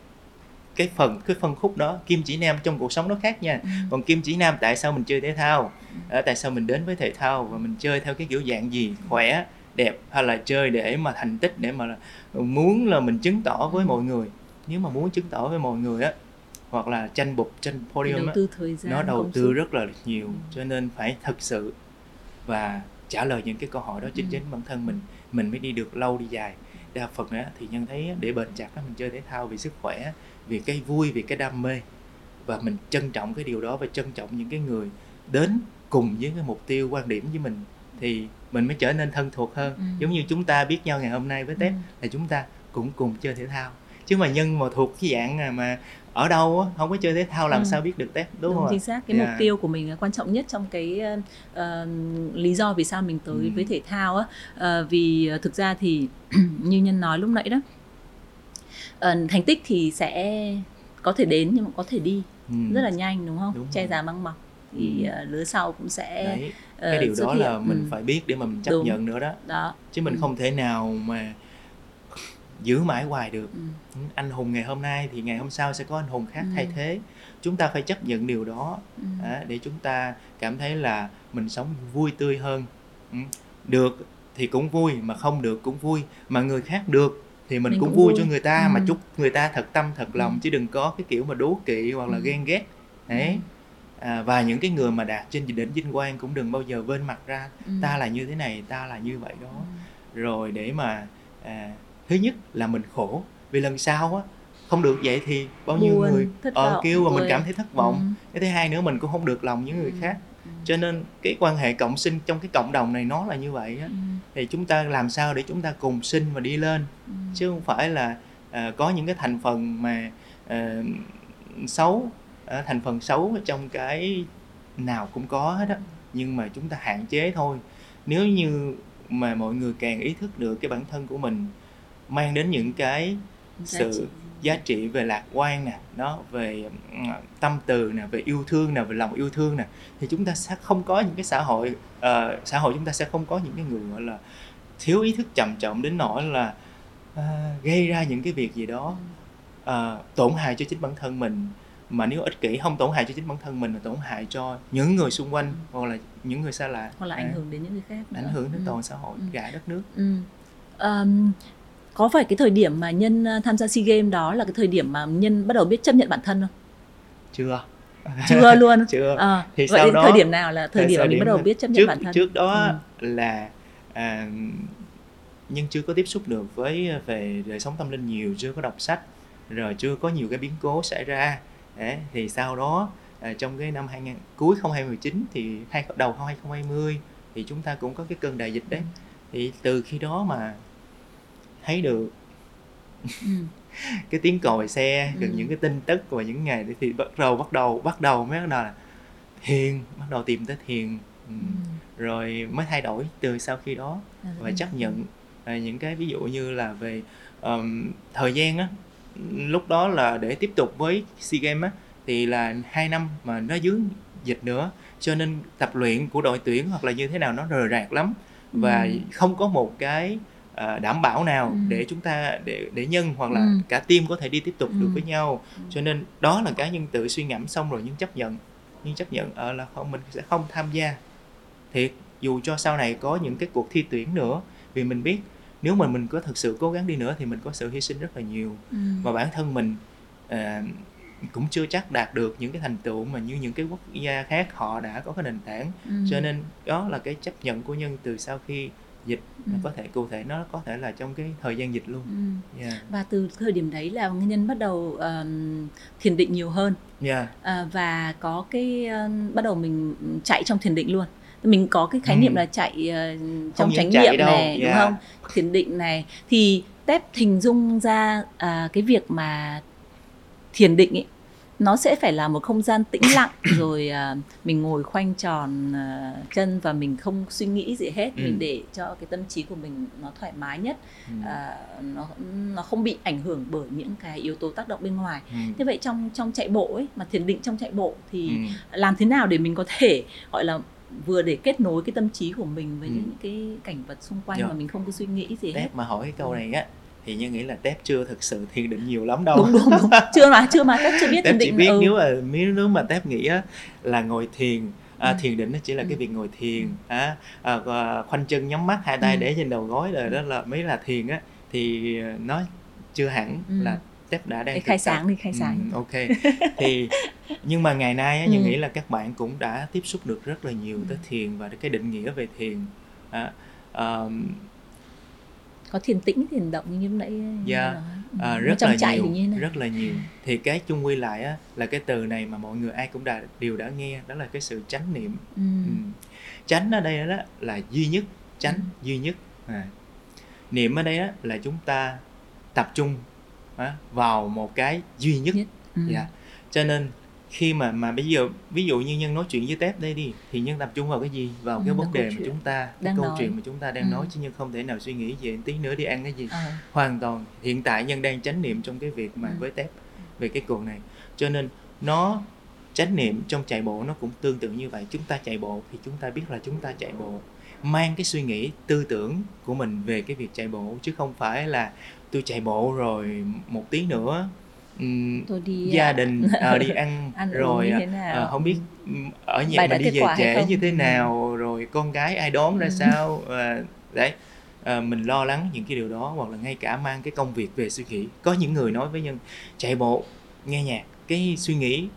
cái phần cái phân khúc đó kim chỉ nam trong cuộc sống nó khác nha. Ừ. còn kim chỉ nam tại sao mình chơi thể thao? Ờ, tại sao mình đến với thể thao và mình chơi theo cái kiểu dạng gì? Khỏe đẹp hay là chơi để mà thành tích để mà muốn là mình chứng tỏ với mọi người? Nếu mà muốn chứng tỏ với mọi người á hoặc là tranh bục tranh Phải podium đầu tư thời gian nó đầu tư rất là nhiều Ừ. cho nên phải thực sự và trả lời những cái câu hỏi đó chính Ừ. chính bản thân mình mình mới đi được lâu đi dài đa phần á thì nhân thấy để bền chặt á mình chơi thể thao vì sức khỏe vì cái vui vì cái đam mê và mình trân trọng cái điều đó và trân trọng những cái người đến cùng với cái mục tiêu quan điểm với mình thì mình mới trở nên thân thuộc hơn Ừ. giống như chúng ta biết nhau ngày hôm nay với tép Ừ. là chúng ta cũng cùng chơi thể thao chứ mà nhân mà thuộc cái dạng à, mà ở đâu á không có chơi thể thao làm Ừ. sao biết được tép đúng, đúng, không chính xác cái Dạ. mục tiêu của mình là quan trọng nhất trong cái ờ, lý do vì sao mình tới Ừ. với thể thao á Ờ, vì thực ra thì <clears throat> như nhân nói lúc nãy đó ờ, thành tích thì sẽ có thể đến nhưng mà có thể đi Ừ. rất là nhanh đúng không Đúng che rồi. già măng mọc thì ờ, lứa sau cũng sẽ Đấy, cái điều xuất đó hiện. là mình Ừ. phải biết để mà mình chấp Đúng. nhận nữa đó đó chứ mình Ừ. không thể nào mà giữ mãi hoài được ừ. Ừ, anh hùng ngày hôm nay thì ngày hôm sau sẽ có anh hùng khác Ừ. thay thế chúng ta phải chấp nhận điều đó Ừ. à, để chúng ta cảm thấy là mình sống vui tươi hơn ừ. được thì cũng vui mà không được cũng vui mà người khác được thì mình, Mình cũng, cũng vui, vui. cho người ta Ừ. mà chúc người ta thật tâm thật lòng Ừ. chứ đừng có cái kiểu mà đố kỵ hoặc là Ừ. ghen ghét đấy à, và những cái người mà đạt trên đỉnh vinh quang cũng đừng bao giờ vên mặt ra Ừ. ta là như thế này ta là như vậy đó Ừ. rồi để mà à, thứ nhất là mình khổ vì lần sau á không được vậy thì bao nhiêu Buồn, người ờ, vọng, kêu và mình cảm thấy thất vọng Ừ. cái thứ hai nữa mình cũng không được lòng những người Ừ. khác Ừ. cho nên cái quan hệ cộng sinh trong cái cộng đồng này nó là như vậy á Ừ. thì chúng ta làm sao để chúng ta cùng sinh và đi lên Ừ. chứ không phải là à, có những cái thành phần mà à, xấu à, thành phần xấu trong cái nào cũng có hết á nhưng mà chúng ta hạn chế thôi nếu như mà mọi người càng ý thức được cái bản thân của mình mang đến những cái Giá sự trị. giá trị về lạc quan nè nó về tâm từ nè về yêu thương nè về lòng yêu thương nè thì chúng ta sẽ không có những cái xã hội ờ, xã hội chúng ta sẽ không có những cái người gọi là thiếu ý thức trầm trọng đến nỗi là à, gây ra những cái việc gì đó à, tổn hại cho chính bản thân mình mà nếu ích kỷ không tổn hại cho chính bản thân mình mà tổn hại cho những người xung quanh hoặc là những người xa lạ hoặc là À, ảnh hưởng đến những người khác nữa. ảnh hưởng đến Ừ. toàn xã hội Ừ. cả đất nước Ừ. Ờm, có phải cái thời điểm mà nhân ờ, tham gia SEA Games đó là cái thời điểm mà nhân bắt đầu biết chấp nhận bản thân không? chưa Chưa luôn. <laughs> chưa Ờ, Thì vậy sau đó- thời điểm nào là thời điểm mà mình bắt đầu biết chấp nhận trước, bản thân? trước đó Ừ. là à, nhưng chưa có tiếp xúc được với về đời sống tâm linh nhiều chưa có đọc sách rồi chưa có nhiều cái biến cố xảy ra Đấy, thì sau đó à, trong cái năm 2000 cuối 2019 thì hai đầu 2020 thì chúng ta cũng có cái cơn đại dịch đấy thì từ khi đó mà thấy được Ừ. <laughs> cái tiếng còi xe Ừ. những cái tin tức và những ngày đấy thì bắt đầu bắt đầu bắt đầu mới bắt đầu là thiền bắt đầu tìm tới thiền ừ. Ừ. rồi mới thay đổi từ sau khi đó À, và ừ. chấp nhận à, những cái ví dụ như là về ờm, thời gian á lúc đó là để tiếp tục với SEA Games á thì là hai năm mà nó dướng dịch nữa cho nên tập luyện của đội tuyển hoặc là như thế nào nó rời rạc lắm và Ừ. không có một cái à, đảm bảo nào Ừ. để chúng ta để để nhân hoặc là Ừ. cả team có thể đi tiếp tục được Ừ. với nhau cho nên đó là cái nhân tự suy ngẫm xong rồi nhưng chấp nhận nhưng chấp nhận ở là không mình sẽ không tham gia thiệt dù cho sau này có những cái cuộc thi tuyển nữa vì mình biết nếu mà mình có thực sự cố gắng đi nữa thì mình có sự hy sinh rất là nhiều Ừ. và bản thân mình à, cũng chưa chắc đạt được những cái thành tựu mà như những cái quốc gia khác họ đã có cái nền tảng Ừ. cho nên đó là cái chấp nhận của nhân từ sau khi dịch nó Ừ. có thể cụ thể nó có thể là trong cái thời gian dịch luôn Ừ. yeah Và từ thời điểm đấy là nguyên nhân bắt đầu ờm, thiền định nhiều hơn yeah à, và có cái ờm, bắt đầu mình chạy trong thiền định luôn mình có cái khái Ừ. niệm là chạy ờ, trong chánh niệm đâu, này đúng yeah. không thiền định này thì tép hình dung ra à, cái việc mà thiền định ấy nó sẽ phải là một không gian tĩnh lặng <coughs> rồi à, mình ngồi khoanh tròn à, chân và mình không suy nghĩ gì hết Ừ. mình để cho cái tâm trí của mình nó thoải mái nhất Ừ. à, nó nó không bị ảnh hưởng bởi những cái yếu tố tác động bên ngoài Ừ. thế vậy trong trong chạy bộ ấy mà thiền định trong chạy bộ thì Ừ. làm thế nào để mình có thể gọi là vừa để kết nối cái tâm trí của mình với Ừ. những cái cảnh vật xung quanh Dạ. mà mình không có suy nghĩ gì hết Tép mà hỏi cái câu này á thì như nghĩ là Tép chưa thực sự thiền định nhiều lắm đâu đúng đúng đúng chưa mà chưa mà các chưa biết <laughs> Tép thiền chỉ định biết ừ. nếu mà nếu mà Tép nghĩ á là ngồi thiền à, Ừ. thiền định nó chỉ là Ừ. cái việc ngồi thiền á à, và khoanh chân nhắm mắt hai tay Ừ. để trên đầu gối rồi đó là mới là thiền á thì nó chưa hẳn Ừ. là Tép đã đang khai sáng đi khai sáng Ừ, ok thì nhưng mà ngày nay á, Ừ. nghĩ là các bạn cũng đã tiếp xúc được rất là nhiều Ừ. tới thiền và cái định nghĩa về thiền à, um, có thiền tĩnh thiền động như nãy Dạ. nói. À, rất là chạy nhiều thì như rất là nhiều thì cái chung quy lại á là cái từ này mà mọi người ai cũng đã đều đã nghe đó là cái sự chánh niệm ừ. ừ. chánh ở đây đó là duy nhất chánh Ừ. duy nhất à. niệm ở đây đó là chúng ta tập trung á, vào một cái duy nhất Nhất. Ừ. dạ cho nên khi mà mà bây giờ ví dụ như nhân nói chuyện với tép đây đi thì nhân tập trung vào cái gì vào Ừ, cái vấn đề mà chúng ta cái câu nói. chuyện mà chúng ta đang Ừ. nói chứ nhân không thể nào suy nghĩ về tí nữa đi ăn cái gì Ờ. hoàn toàn hiện tại nhân đang chánh niệm trong cái việc mà Ừ. với tép về cái cuộc này cho nên nó chánh niệm trong chạy bộ nó cũng tương tự như vậy chúng ta chạy bộ thì chúng ta biết là chúng ta chạy bộ mang cái suy nghĩ tư tưởng của mình về cái việc chạy bộ chứ không phải là tôi chạy bộ rồi một tí nữa tôi đi gia à, đình <laughs> ờ, đi ăn, ăn rồi à, ờ, không biết ở nhà Bài đi về trễ như thế Ừ. nào rồi con gái ai đón ra Ừ. sao Ờ, đấy Ờ, mình lo lắng những cái điều đó hoặc là ngay cả mang cái công việc về suy nghĩ có những người nói với nhân chạy bộ nghe nhạc cái suy nghĩ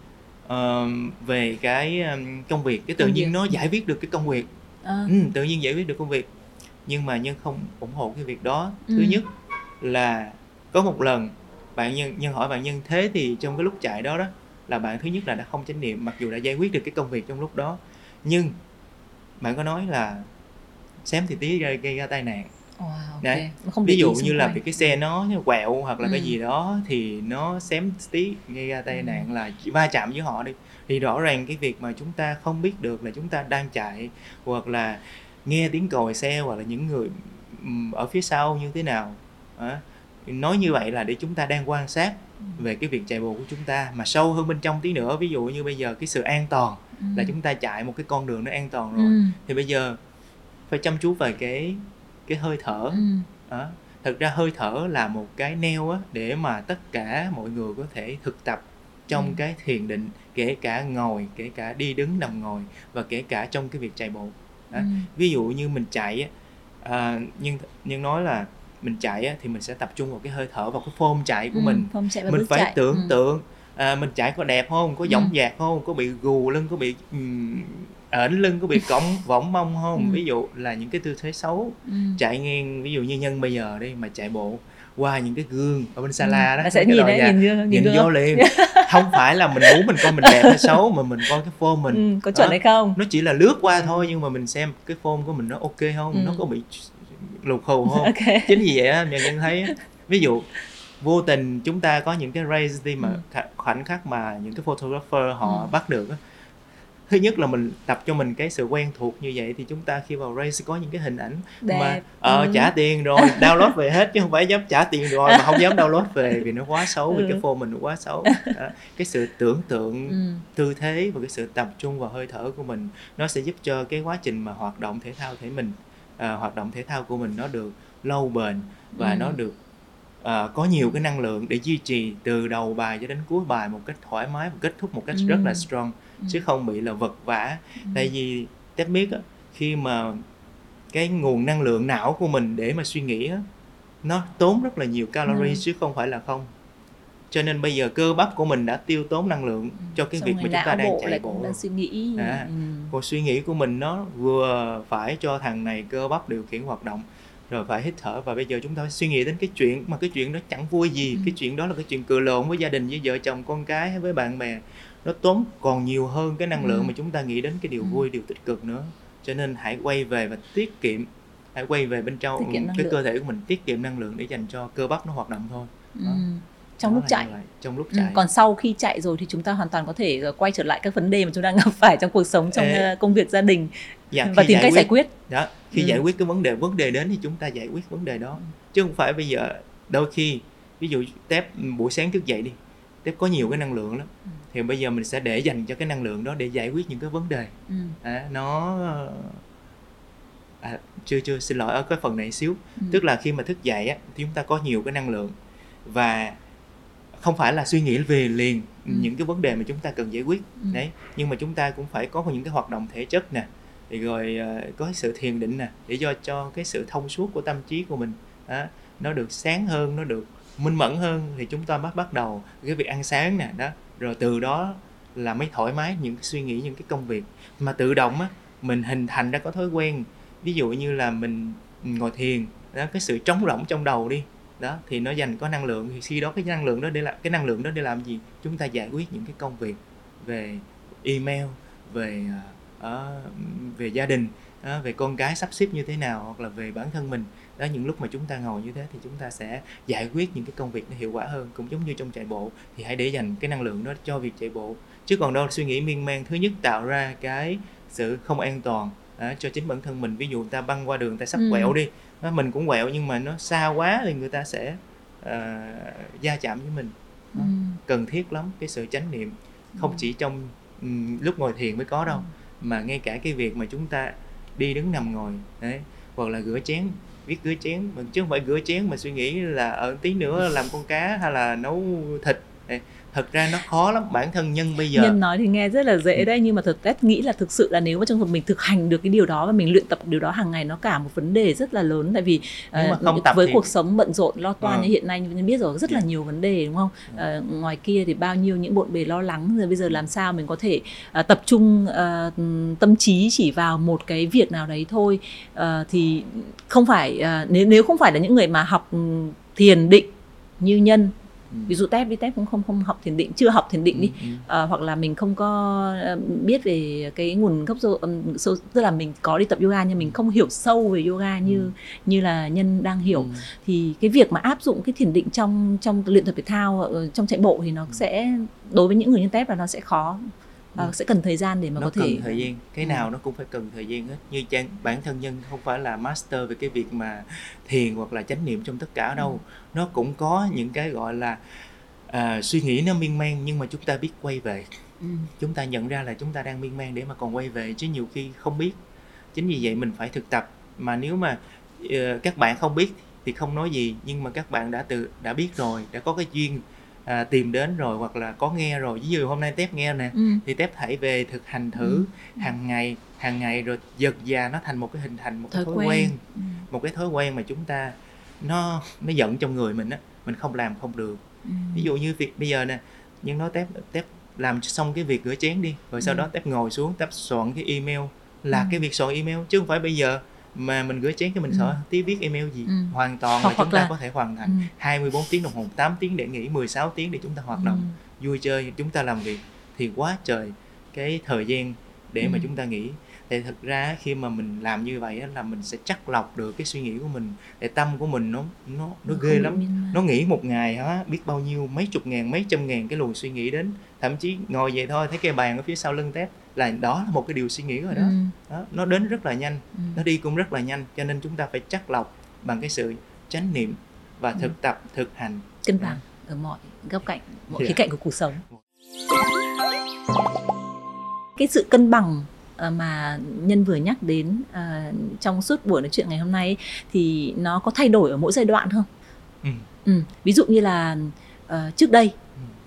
ờ, về cái công việc cái tự Công nhiên việc. nó giải quyết được cái công việc Ờ. ừ, tự nhiên giải quyết được công việc nhưng mà nhân không ủng hộ cái việc đó thứ Ừ. nhất là có một lần bạn nhân nhân hỏi bạn nhân thế thì trong cái lúc chạy đó đó là bạn thứ nhất là đã không chánh niệm mặc dù đã giải quyết được cái công việc trong lúc đó nhưng bạn có nói là xém thì tí gây, gây ra tai nạn Wow, ok. Đấy. Không ví dụ như là vì cái xe nó quẹo hoặc là cái Ừ. gì đó thì nó xém tí gây ra tai Ừ. nạn là chỉ va chạm với họ đi thì rõ ràng cái việc mà chúng ta không biết được là chúng ta đang chạy hoặc là nghe tiếng còi xe hoặc là những người ở phía sau như thế nào Đó. Nói như vậy là để chúng ta đang quan sát Ừ. về cái việc chạy bộ của chúng ta mà sâu hơn bên trong tí nữa ví dụ như bây giờ cái sự an toàn Ừ. là chúng ta chạy một cái con đường nó an toàn rồi ừ. thì bây giờ phải chăm chú về cái cái hơi thở Ừ. đó. thật ra hơi thở là một cái neo á để mà tất cả mọi người có thể thực tập trong Ừ. cái thiền định kể cả ngồi kể cả đi đứng nằm ngồi và kể cả trong cái việc chạy bộ đó. Ừ. ví dụ như mình chạy á à, nhưng nhưng nói là mình chạy á, thì mình sẽ tập trung vào cái hơi thở vào cái form chạy của Ừ, mình chạy và mình phải chạy. tưởng Ừ. tượng à, mình chạy có đẹp không có Ừ. dõng dạc không có bị gù lưng có bị um, ẩn lưng có bị cong <laughs> võng mông không Ừ. ví dụ là những cái tư thế xấu Ừ. chạy ngang ví dụ như nhân bây giờ đi mà chạy bộ qua những cái gương ở bên sala đó Là sẽ nhìn đấy, nhà, nhìn vô, nhìn vô. liền <laughs> không phải là mình muốn mình coi mình đẹp hay xấu mà mình coi cái form mình Ừ, có chuẩn Đó. hay không? nó chỉ là lướt qua thôi nhưng mà mình xem cái form của mình nó ok không Ừ. nó có bị lục khù không <laughs> Ok. chính vì vậy á nhân nhân thấy ví dụ vô tình chúng ta có những cái race đi mà Ừ. kh- khoảnh khắc mà những cái photographer họ Ừ. bắt được á thứ nhất là mình tập cho mình cái sự quen thuộc như vậy thì chúng ta khi vào race có những cái hình ảnh mà Đẹp. ờ Ừ. trả tiền rồi <laughs> download về hết chứ không phải dám trả tiền rồi mà không dám download về vì nó quá xấu vì Ừ. cái form mình nó quá xấu <laughs> Đó. cái sự tưởng tượng Ừ. tư thế và cái sự tập trung vào hơi thở của mình nó sẽ giúp cho cái quá trình mà hoạt động thể thao thể mình à, hoạt động thể thao của mình nó được lâu bền và Ừ. nó được à, có nhiều cái năng lượng để duy trì từ đầu bài cho đến cuối bài một cách thoải mái và kết thúc một cách Ừ. rất là strong Ừ. chứ không bị là vật vã Ừ. tại vì tép biết á, khi mà cái nguồn năng lượng não của mình để mà suy nghĩ á, nó tốn rất là nhiều calories Ừ. chứ không phải là không cho nên bây giờ cơ bắp của mình đã tiêu tốn năng lượng cho cái Xong việc mà chúng ta đang bộ chạy bộ đang suy nghĩ. À. Ừ. còn suy nghĩ của mình nó vừa phải cho thằng này cơ bắp điều khiển hoạt động rồi phải hít thở và bây giờ chúng ta suy nghĩ đến cái chuyện mà cái chuyện đó chẳng vui gì Ừ. cái chuyện đó là cái chuyện cười lộn với gia đình với vợ chồng con cái hay với bạn bè nó tốn còn nhiều hơn cái năng lượng Ừ. mà chúng ta nghĩ đến cái điều Ừ. vui điều tích cực nữa cho nên hãy quay về và tiết kiệm hãy quay về bên trong cái lượng. cơ thể của mình tiết kiệm năng lượng để dành cho cơ bắp nó hoạt động thôi ừ. Trong lúc chạy. trong lúc ừ, chạy. ừ, còn sau khi chạy rồi thì chúng ta hoàn toàn có thể quay trở lại các vấn đề mà chúng ta gặp phải trong cuộc sống trong Ê, công việc gia đình dạ, và tìm cách giải quyết. đó khi ừ. giải quyết cái vấn đề vấn đề đến thì chúng ta giải quyết vấn đề đó. Chứ không phải bây giờ đôi khi ví dụ tép buổi sáng thức dậy đi tép có nhiều cái năng lượng lắm. Ừ. thì bây giờ mình sẽ để dành cho cái năng lượng đó để giải quyết những cái vấn đề. Ừ. à, nó à, chưa chưa xin lỗi ở cái phần này xíu. Ừ. tức là khi mà thức dậy á thì chúng ta có nhiều cái năng lượng. Và không phải là suy nghĩ về liền ừ. những cái vấn đề mà chúng ta cần giải quyết ừ. đấy nhưng mà chúng ta cũng phải có những cái hoạt động thể chất nè thì rồi uh, có sự thiền định nè để cho cho cái sự thông suốt của tâm trí của mình đó, nó được sáng hơn nó được minh mẫn hơn thì chúng ta bắt bắt đầu cái việc ăn sáng nè đó rồi từ đó là mới thoải mái những cái suy nghĩ những cái công việc mà tự động á mình hình thành ra có thói quen ví dụ như là mình ngồi thiền đó cái sự trống rỗng trong đầu đi đó thì nó dành có năng lượng thì khi đó cái năng lượng đó để làm cái năng lượng đó để làm gì? Chúng ta giải quyết những cái công việc về email về uh, về gia đình uh, về con cái sắp xếp như thế nào hoặc là về bản thân mình. Đó những lúc mà chúng ta ngồi như thế thì chúng ta sẽ giải quyết những cái công việc nó hiệu quả hơn. Cũng giống như trong chạy bộ thì hãy để dành cái năng lượng đó cho việc chạy bộ. Chứ còn đâu suy nghĩ miên man thứ nhất tạo ra cái sự không an toàn à, cho chính bản thân mình ví dụ người ta băng qua đường người ta sắp ừ. quẹo đi à, mình cũng quẹo nhưng mà nó xa quá thì người ta sẽ uh, gia chạm với mình ừ. cần thiết lắm cái sự chánh niệm không ừ. chỉ trong um, lúc ngồi thiền mới có đâu ừ. mà ngay cả cái việc mà chúng ta đi đứng nằm ngồi đấy hoặc là rửa chén viết rửa chén chứ không phải rửa chén mà suy nghĩ là ở tí nữa làm con cá hay là nấu thịt thật ra nó khó lắm bản thân nhân bây giờ nhân nói thì nghe rất là dễ ừ. đấy nhưng mà thực tế nghĩ là thực sự là nếu mà trong hợp mình thực hành được cái điều đó và mình luyện tập điều đó hàng ngày nó cả một vấn đề rất là lớn tại vì uh, với thì... cuộc sống bận rộn lo toan ừ. như hiện nay như biết rồi rất là nhiều vấn đề đúng không uh, ngoài kia thì bao nhiêu những bộn bề lo lắng rồi bây giờ làm sao mình có thể uh, tập trung uh, tâm trí chỉ vào một cái việc nào đấy thôi uh, thì không phải uh, nếu nếu không phải là những người mà học thiền định như nhân Ừ. ví dụ tép đi tép cũng không không học thiền định chưa học thiền định đi ừ, À, hoặc là mình không có biết về cái nguồn gốc sâu tức là mình có đi tập yoga nhưng mình không hiểu sâu về yoga như ừ. như là nhân đang hiểu ừ. thì cái việc mà áp dụng cái thiền định trong trong luyện tập thể thao trong chạy bộ thì nó ừ. sẽ đối với những người như tép là nó sẽ khó uh, sẽ cần thời gian để mà nó có thể cần thời gian cái ừ. nào nó cũng phải cần thời gian hết như trang bản thân nhân không phải là master về cái việc mà thiền hoặc là chánh niệm trong tất cả đâu ừ. nó cũng có những cái gọi là uh, suy nghĩ nó miên man nhưng mà chúng ta biết quay về ừ. chúng ta nhận ra là chúng ta đang miên man để mà còn quay về chứ nhiều khi không biết chính vì vậy mình phải thực tập mà nếu mà uh, các bạn không biết thì không nói gì nhưng mà các bạn đã từ đã biết rồi đã có cái duyên à, tìm đến rồi hoặc là có nghe rồi ví dụ hôm nay tép nghe nè ừ. thì tép hãy về thực hành thử ừ. hàng ngày hàng ngày rồi dần già nó thành một cái hình thành một thói cái thói quen, quen. Ừ. một cái thói quen mà chúng ta nó nó giận trong người mình á mình không làm không được ừ. ví dụ như việc bây giờ nè nhưng nói tép tép làm xong cái việc rửa chén đi rồi sau ừ. đó tép ngồi xuống tép soạn cái email là ừ. cái việc soạn email chứ không phải bây giờ mà mình gửi chén cho mình ừ. sợ tí viết email gì ừ. hoàn toàn hoặc, là chúng ta là... có thể hoàn thành ừ. 24 tiếng đồng hồ 8 tiếng để nghỉ 16 tiếng để chúng ta hoạt ừ. động vui chơi chúng ta làm việc thì quá trời cái thời gian để ừ. mà chúng ta nghỉ thì thực ra khi mà mình làm như vậy là mình sẽ chắc lọc được cái suy nghĩ của mình để tâm của mình nó nó nó, ghê lắm nó nghĩ một ngày á biết bao nhiêu mấy chục ngàn mấy trăm ngàn cái luồng suy nghĩ đến thậm chí ngồi vậy thôi thấy cái bàn ở phía sau lưng tép là đó là một cái điều suy nghĩ rồi đó, ừ. đó nó đến rất là nhanh ừ. nó đi cũng rất là nhanh cho nên chúng ta phải chắc lọc bằng cái sự chánh niệm và ừ. thực ừ. tập thực hành cân bằng ở mọi góc cạnh mọi yeah. khía cạnh của cuộc sống cái sự cân bằng ờ, mà nhân vừa nhắc đến uh, trong suốt buổi nói chuyện ngày hôm nay thì nó có thay đổi ở mỗi giai đoạn không? Ừ. Ừ. Ví dụ như là uh, trước đây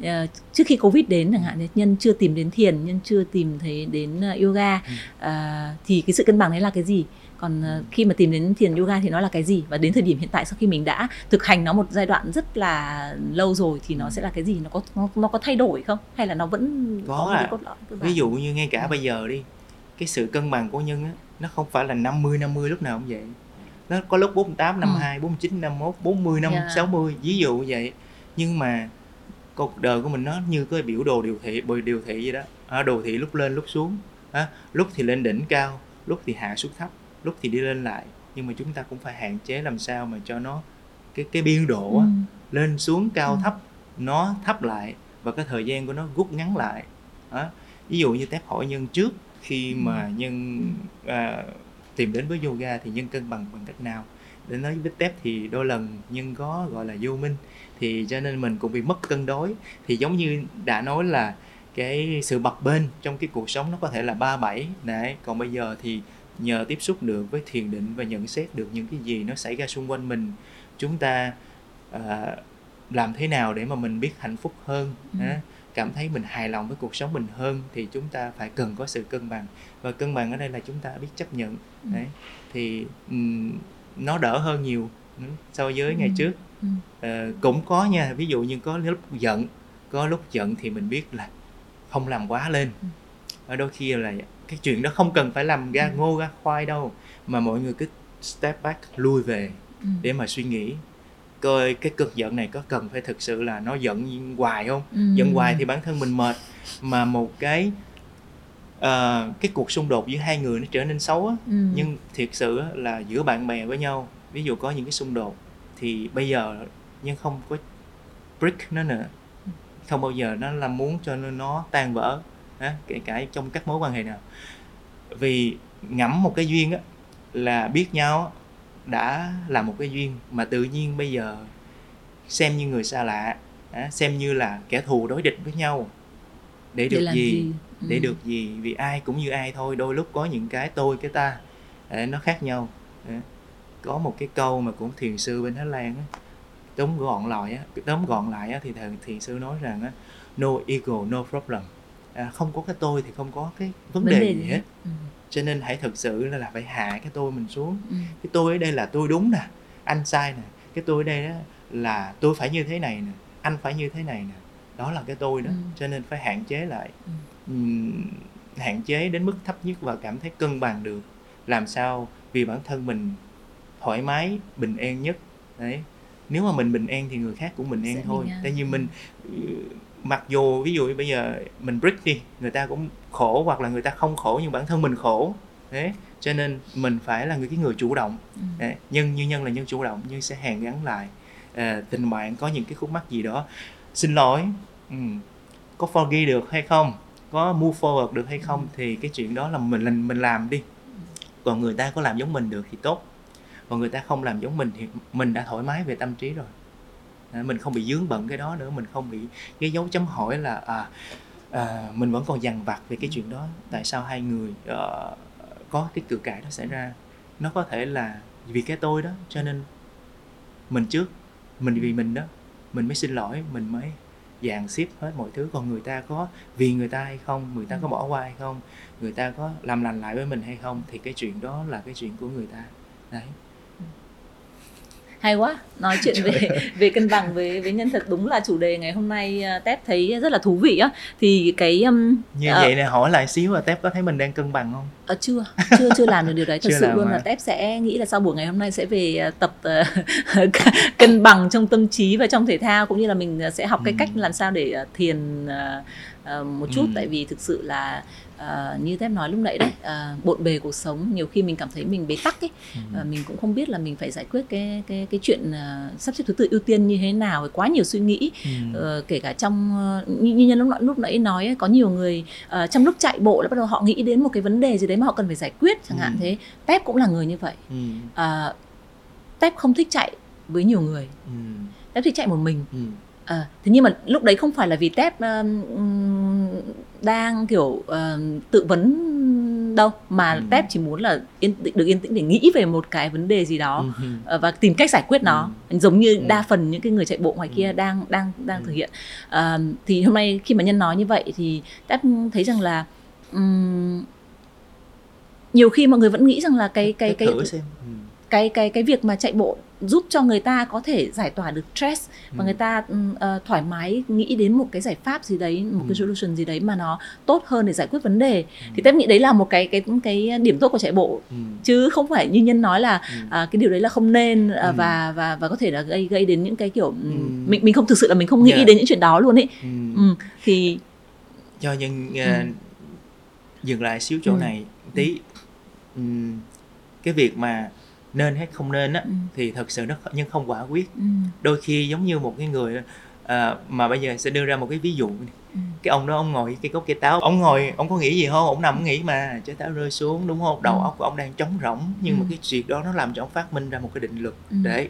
uh, trước khi covid đến chẳng hạn nhân chưa tìm đến thiền nhân chưa tìm thấy đến uh, yoga uh, thì cái sự cân bằng đấy là cái gì còn khi mà tìm đến thiền yoga thì nó là cái gì và đến thời điểm hiện tại sau khi mình đã thực hành nó một giai đoạn rất là lâu rồi thì nó sẽ là cái gì nó có nó, nó có thay đổi không hay là nó vẫn có, có à. cốt lõi ví dụ như ngay cả ừ. bây giờ đi cái sự cân bằng của nhân á nó không phải là 50 50 lúc nào cũng vậy nó có lúc 48 52 ừ. 49 51 40 năm yeah. 60 ví dụ như vậy nhưng mà cuộc đời của mình nó như cái biểu đồ điều thị bồi điều thị vậy đó à, đồ thị lúc lên lúc xuống à, lúc thì lên đỉnh cao lúc thì hạ xuống thấp lúc thì đi lên lại nhưng mà chúng ta cũng phải hạn chế làm sao mà cho nó cái cái biên độ á, Ừ. lên xuống cao Ừ. thấp nó thấp lại và cái thời gian của nó rút ngắn lại đó. ví dụ như tép hỏi nhân trước khi Ừ. mà nhân à, tìm đến với yoga thì nhân cân bằng bằng cách nào để nói với tép thì đôi lần nhân có gọi là vô minh thì cho nên mình cũng bị mất cân đối thì giống như đã nói là cái sự bập bênh trong cái cuộc sống nó có thể là ba bảy đấy còn bây giờ thì nhờ tiếp xúc được với thiền định và nhận xét được những cái gì nó xảy ra xung quanh mình chúng ta à, làm thế nào để mà mình biết hạnh phúc hơn Ừ. á, cảm thấy mình hài lòng với cuộc sống mình hơn thì chúng ta phải cần có sự cân bằng và cân bằng ở đây là chúng ta biết chấp nhận Ừ. đấy thì ừm, nó đỡ hơn nhiều ừ, so với ngày Ừ. trước Ừ. Ờ, cũng có nha ví dụ như có lúc giận có lúc giận thì mình biết là không làm quá lên Ừ. ở đôi khi là cái chuyện đó không cần phải làm ra Ừ. ngô ra khoai đâu mà mọi người cứ step back lui về Ừ. để mà suy nghĩ coi cái cơn giận này có cần phải thực sự là nó giận hoài không Ừ. giận hoài thì bản thân mình mệt mà một cái ờ, cái cuộc xung đột giữa hai người nó trở nên xấu á Ừ. nhưng thiệt sự là giữa bạn bè với nhau ví dụ có những cái xung đột thì bây giờ nhưng không có break nó nữa. Không bao giờ nó là muốn cho nó, tan vỡ á, kể cả trong các mối quan hệ nào. Vì ngẫm một cái duyên á là biết nhau đã là một cái duyên mà tự nhiên bây giờ xem như người xa lạ á, xem như là kẻ thù đối địch với nhau. Để được làm gì? Ừ. để được gì? Vì ai cũng như ai thôi đôi lúc có những cái tôi cái ta nó khác nhau. Có một cái câu mà cũng thiền sư bên Thái Lan á, tóm gọn lại á tóm gọn lại á, thì thầy thiền sư nói rằng á, no ego no problem. À, không có cái tôi thì không có cái vấn, đề, gì hết. Ừ. cho nên hãy thực sự là, là phải hạ cái tôi mình xuống. Ừ. cái tôi ở đây là tôi đúng nè anh sai nè. Cái tôi ở đây đó là tôi phải như thế này nè anh phải như thế này nè. Đó là cái tôi đó. Ừ. cho nên phải hạn chế lại. Ừ. Ừm, hạn chế đến mức thấp nhất và cảm thấy cân bằng được. Làm sao vì bản thân mình thoải mái bình an nhất. Đấy. Nếu mà mình bình an thì người khác cũng bình an Sẽ thôi. bình an. tại vì mình ừ, mặc dù ví dụ bây giờ mình break đi người ta cũng khổ hoặc là người ta không khổ nhưng bản thân mình khổ. Thế cho nên mình phải là người cái người chủ động. Ừ. Đấy, nhân như nhân là nhân chủ động nhưng sẽ hàn gắn lại à, tình bạn có những cái khúc mắc gì đó. Xin lỗi ừ, có forgive được hay không? Có move forward được hay không? Thì cái chuyện đó là mình mình mình làm đi. Còn người ta có làm giống mình được thì tốt và người ta không làm giống mình thì mình đã thoải mái về tâm trí rồi. À, mình không bị dướng bận cái đó nữa mình không bị cái dấu chấm hỏi là à, à mình vẫn còn dằn vặt về cái chuyện đó. Tại sao hai người uh, có cái cự cãi đó xảy ra? Nó có thể là vì cái tôi đó cho nên mình trước mình vì mình đó mình mới xin lỗi mình mới dàn xếp hết mọi thứ. Còn người ta có vì người ta hay không người ta có bỏ qua hay không người ta có làm lành lại với mình hay không thì cái chuyện đó là cái chuyện của người ta. Đấy hay quá. Nói chuyện về về cân bằng với với nhân thật đúng là chủ đề ngày hôm nay uh, tép thấy rất là thú vị á. Thì cái um, như ờ, vậy này hỏi lại xíu là tép có thấy mình đang cân bằng không? Ờ, chưa. Chưa chưa làm được điều đấy. Thật Chưa sự luôn hả? là tép sẽ nghĩ là sau buổi ngày hôm nay sẽ về uh, tập uh, <laughs> cân bằng trong tâm trí và trong thể thao cũng như là mình uh, sẽ học cái Ừ. cách làm sao để uh, thiền uh, uh, một chút. Ừ. tại vì thực sự là uh, như tép nói lúc nãy đấy uh, bộn bề cuộc sống nhiều khi mình cảm thấy mình bế tắc ấy Ừ. và mình cũng không biết là mình phải giải quyết cái cái cái chuyện uh, sắp xếp thứ tự ưu tiên như thế nào quá nhiều suy nghĩ Ừ. Ờ, kể cả trong như, như nhân lúc, lúc nãy nói ấy, có nhiều người ờ, trong lúc chạy bộ là bắt đầu họ nghĩ đến một cái vấn đề gì đấy mà họ cần phải giải quyết chẳng hạn Ừ. thế tép cũng là người như vậy Ừ. à, tép không thích chạy với nhiều người Ừ. tép thích chạy một mình Ừ. à, thế nhưng mà lúc đấy không phải là vì tép um, um, đang kiểu um, tự vấn đâu mà Ừ. tép chỉ muốn là yên được yên tĩnh để nghĩ về một cái vấn đề gì đó Ừ. Ờ, và tìm cách giải quyết nó giống như Ừ. đa phần những cái người chạy bộ ngoài Ừ. kia đang đang đang Ừ. thực hiện Ờ, thì hôm nay khi mà nhân nói như vậy thì tép thấy rằng là ừm, nhiều khi mọi người vẫn nghĩ rằng là cái cái cái thử xem ừ. cái cái cái việc mà chạy bộ giúp cho người ta có thể giải tỏa được stress và Ừ. người ta ờ, thoải mái nghĩ đến một cái giải pháp gì đấy một Ừ. cái solution gì đấy mà nó tốt hơn để giải quyết vấn đề thì tép nghĩ đấy là một cái cái cái điểm tốt của chạy bộ Ừ. chứ không phải như nhân nói là Ừ. à, cái điều đấy là không nên à, Ừ. và và và có thể là gây gây đến những cái kiểu ừm, Ừ. mình mình không thực sự là mình không nghĩ Yeah. đến những chuyện đó luôn ấy Ừ. ừ. thì cho nhân Ừ. uh, dừng lại xíu chỗ Ừ. này tí ừm, cái việc mà nên hay không nên á Ừ. thì thật sự nó nhưng không quả quyết Ừ. đôi khi giống như một cái người à, mà bây giờ sẽ đưa ra một cái ví dụ Ừ. cái ông đó ông ngồi cái gốc cây táo ông ngồi ông có nghĩ gì không ông nằm nghĩ mà trái táo rơi xuống đúng không đầu Ừ. óc của ông đang trống rỗng nhưng Ừ. mà cái việc đó nó làm cho ông phát minh ra một cái định luật Ừ. để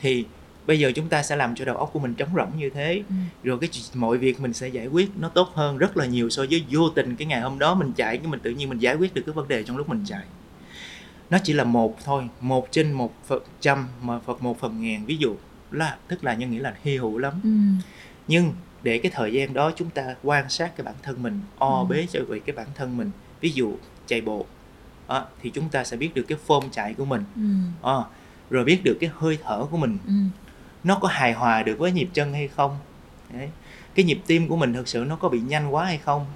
thì bây giờ chúng ta sẽ làm cho đầu óc của mình trống rỗng như thế Ừ. rồi cái chuyện- mọi việc mình sẽ giải quyết nó tốt hơn rất là nhiều so với vô tình cái ngày hôm đó mình chạy cái mình tự nhiên mình giải quyết được cái vấn đề trong lúc mình chạy nó chỉ là một thôi một trên một phần trăm mà phật một phần ngàn ví dụ là tức là nhân nghĩa là hy hữu lắm Ừ. nhưng để cái thời gian đó chúng ta quan sát cái bản thân mình o Ừ. bế cho về cái bản thân mình ví dụ chạy bộ Đó, thì chúng ta sẽ biết được cái form chạy của mình Ừ. Ờ, rồi biết được cái hơi thở của mình Ừ. nó có hài hòa được với nhịp chân hay không Đấy. cái nhịp tim của mình thực sự nó có bị nhanh quá hay không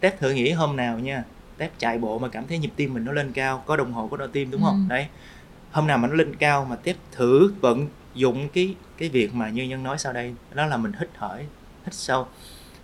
tép thử nghĩ hôm nào nha tép chạy bộ mà cảm thấy nhịp tim mình nó lên cao có đồng hồ có đo tim đúng không? Ừ. đấy. Hôm nào mà nó lên cao mà tép thử vận dụng cái cái việc mà như nhân nói sau đây đó là mình hít thở hít sâu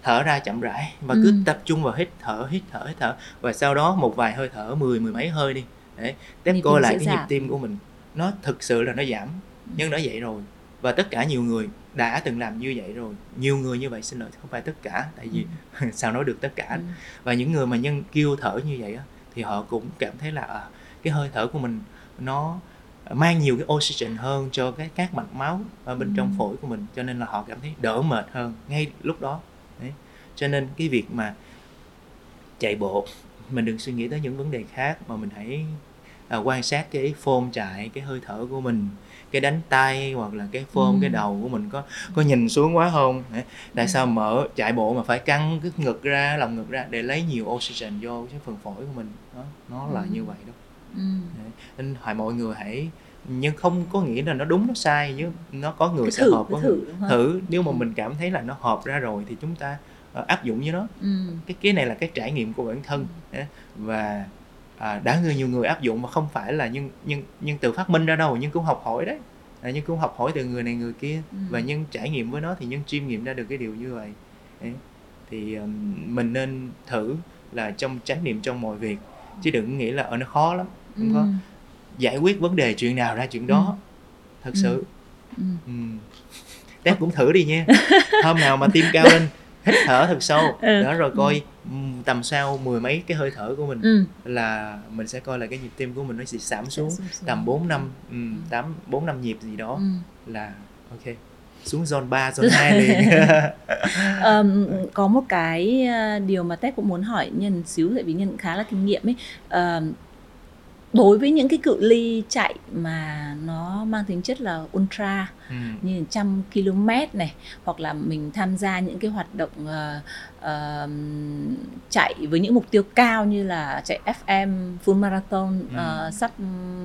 thở ra chậm rãi và cứ Ừ. tập trung vào hít thở hít thở hít thở. Và sau đó một vài hơi thở mười mười mấy hơi đi. Để tép Nhịp coi lại cái nhịp giảm. tim của mình. Nó thực sự là nó giảm. Nhưng đã vậy rồi. Và tất cả nhiều người đã từng làm như vậy rồi nhiều người như vậy xin lỗi không phải tất cả tại vì <laughs> sao nói được tất cả Ừ. và những người mà nhân kêu thở như vậy á, thì họ cũng cảm thấy là à, cái hơi thở của mình nó mang nhiều cái oxygen hơn cho cái các mạch máu ở bên Ừ. trong phổi của mình cho nên là họ cảm thấy đỡ mệt hơn ngay lúc đó Đấy. cho nên cái việc mà chạy bộ mình đừng suy nghĩ tới những vấn đề khác mà mình hãy à, quan sát cái form chạy cái hơi thở của mình cái đánh tay hoặc là cái form Ừ. cái đầu của mình có có nhìn xuống quá không tại sao mở chạy bộ mà phải căng cái ngực ra lòng ngực ra để lấy nhiều oxygen vô cái phần phổi của mình đó nó là Ừ. như vậy đó Ừ. Đấy. nên hỏi mọi người hãy nhưng không có nghĩa là nó đúng nó sai chứ nó có người Cứ sẽ thử, hợp có thử, người thử nếu mà Ừ. mình cảm thấy là nó hợp ra rồi thì chúng ta ờ, áp dụng với nó Ừ. cái cái này là cái trải nghiệm của bản thân Đấy. và à, đã người nhiều người áp dụng mà không phải là nhưng nhưng nhưng tự phát minh ra đâu nhưng cũng học hỏi đấy à, nhưng cũng học hỏi từ người này người kia Ừ. và nhân trải nghiệm với nó thì nhân chiêm nghiệm ra được cái điều như vậy Đấy. thì ừm, mình nên thử là trong chánh niệm trong mọi việc chứ đừng nghĩ là ở nó khó lắm không có Ừ. giải quyết vấn đề chuyện nào ra chuyện đó thật Ừ. sự Ừ. ừ. Tép cũng thử đi nha hôm nào mà tim cao lên hít thở thật sâu <laughs> Ừ. đó rồi coi ừm, tầm sau mười mấy cái hơi thở của mình Ừ. là mình sẽ coi là cái nhịp tim của mình nó sẽ giảm xuống xuống xuống. tầm 4 năm um, 8 4 năm nhịp gì đó Ừ. là ok xuống zone 3 zone 2 liền <laughs> <laughs> Ờm, có một cái ờ, điều mà Tép cũng muốn hỏi nhân xíu tại vì nhân khá là kinh nghiệm ấy Ờm, đối với những cái cự ly chạy mà nó mang tính chất là ultra ừ. như trăm km này hoặc là mình tham gia những cái hoạt động ờ, ờm, chạy với những mục tiêu cao như là chạy FM full marathon Ừ. ờ, sub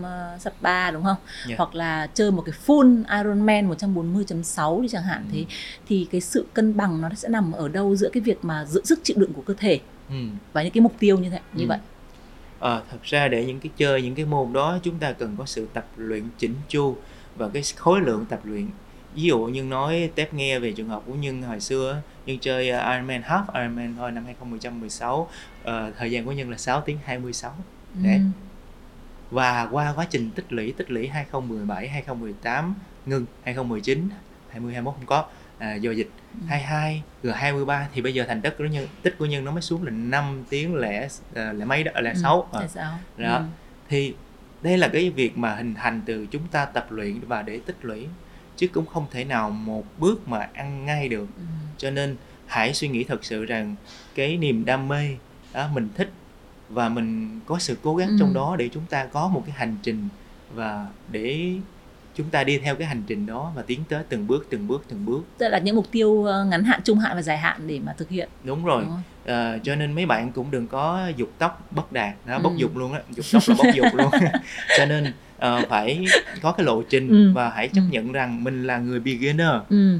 ờ, sub 3 đúng không? Dạ. Hoặc là chơi một cái full Ironman 140.6 đi chẳng hạn Ừ. thế thì cái sự cân bằng nó sẽ nằm ở đâu giữa cái việc mà giữ sức chịu đựng của cơ thể Ừ. và những cái mục tiêu như thế như Ừ. vậy. Ờ, thật ra để những cái chơi những cái môn đó chúng ta cần có sự tập luyện chỉnh chu và cái khối lượng tập luyện ví dụ như nói tép nghe về trường hợp của nhân hồi xưa nhân chơi uh, Ironman half Ironman thôi năm 2016 ờ, thời gian của nhân là 6 tiếng 26 Đấy. Ừ. và qua quá trình tích lũy tích lũy 2017 2018 ngưng 2019 20 21 không có à, do dịch Ừ. 22 rồi 23 thì bây giờ thành tích của nhân tích của nhân nó mới xuống là 5 tiếng lẻ à, lẻ mấy đó lẻ Ừ. sáu à Tại sao? đó Ừ. thì đây là cái việc mà hình thành từ chúng ta tập luyện và để tích lũy chứ cũng không thể nào một bước mà ăn ngay được Ừ. cho nên hãy suy nghĩ thật sự rằng cái niềm đam mê đó mình thích và mình có sự cố gắng Ừ. trong đó để chúng ta có một cái hành trình và để chúng ta đi theo cái hành trình đó và tiến tới từng bước từng bước từng bước Tức là những mục tiêu ờ, ngắn hạn, trung hạn và dài hạn để mà thực hiện. đúng rồi Đúng? Ờ, cho nên mấy bạn cũng đừng có dục tóc bất đạt đó, bốc Ừ. dục luôn á dục tóc là bốc dục luôn <laughs> <laughs> cho nên ờ, phải có cái lộ trình Ừ. và hãy chấp Ừ. nhận rằng mình là người beginner Ừ.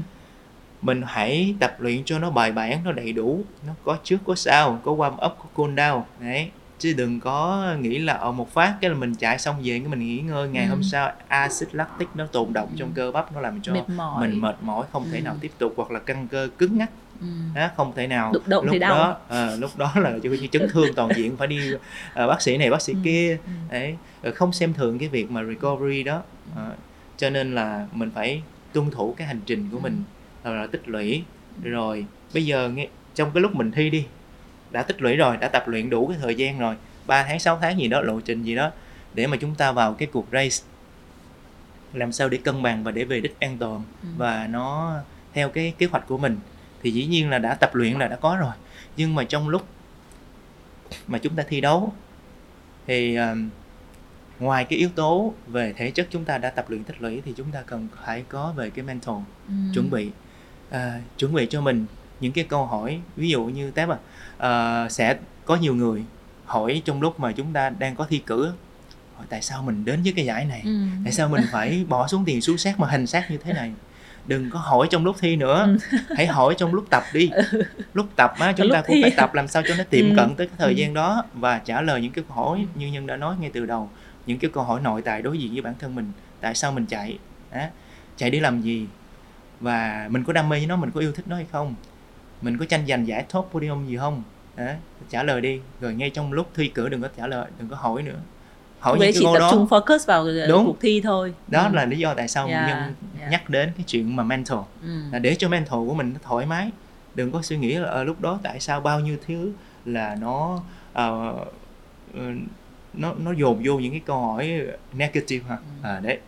mình hãy tập luyện cho nó bài bản nó đầy đủ nó có trước có sau có warm up có cool down đấy chứ đừng có nghĩ là ở một phát cái là mình chạy xong về cái mình nghỉ ngơi ngày Ừ. hôm sau axit lactic nó tồn động trong cơ bắp nó làm cho Mệt mỏi. mình mệt mỏi không thể Ừ. nào tiếp tục hoặc là căng cơ cứng ngắc ừ. đó, không thể nào Đụng động lúc thì đau. đó à, lúc đó là như chấn thương toàn diện phải đi à, bác sĩ này bác sĩ Ừ. kia Ừ. đấy không xem thường cái việc mà recovery đó à, cho nên là mình phải tuân thủ cái hành trình của mình rồi là tích lũy rồi bây giờ nghe trong cái lúc mình thi đi đã tích lũy rồi đã tập luyện đủ cái thời gian rồi. 3 tháng 6 tháng gì đó lộ trình gì đó để mà chúng ta vào cái cuộc race. Làm sao để cân bằng và để về đích an toàn Ừ. và nó theo cái kế hoạch của mình. Thì dĩ nhiên là đã tập luyện là đã có rồi. Nhưng mà trong lúc mà chúng ta thi đấu thì um, ngoài cái yếu tố về thể chất chúng ta đã tập luyện tích lũy thì chúng ta cần phải có về cái mental Ừ. chuẩn bị. À, chuẩn bị cho mình những cái câu hỏi ví dụ như tép à, à sẽ có nhiều người hỏi trong lúc mà chúng ta đang có thi cử hỏi tại sao mình đến với cái giải này? Ừ. tại sao mình phải <laughs> bỏ xuống tiền xuống sát mà hành sát như thế này? Đừng có hỏi trong lúc thi nữa. Hãy hỏi trong lúc tập đi. Lúc tập á chúng lúc ta cũng thi. phải tập làm sao cho nó tiệm Ừ. cận tới cái thời Ừ. gian đó và trả lời những cái câu hỏi như nhân đã nói ngay từ đầu những cái câu hỏi nội tại đối diện với bản thân mình. Tại sao mình chạy? Á chạy để làm gì? Và mình có đam mê với nó mình có yêu thích nó hay không mình có tranh giành giải top podium gì không Đó, trả lời đi rồi ngay trong lúc thi cử đừng có trả lời đừng có hỏi nữa hỏi đấy những chỉ tập đó trung focus vào ờ, Đúng. cuộc thi thôi đó Ừ. là lý do tại sao Yeah, nhân yeah. nhắc đến cái chuyện mà mental Ừ. là để cho mental của mình nó thoải mái đừng có suy nghĩ là ờ, lúc đó tại sao bao nhiêu thứ là nó ờ, nó nó dồn vô những cái câu hỏi negative ha Ừ. à, đấy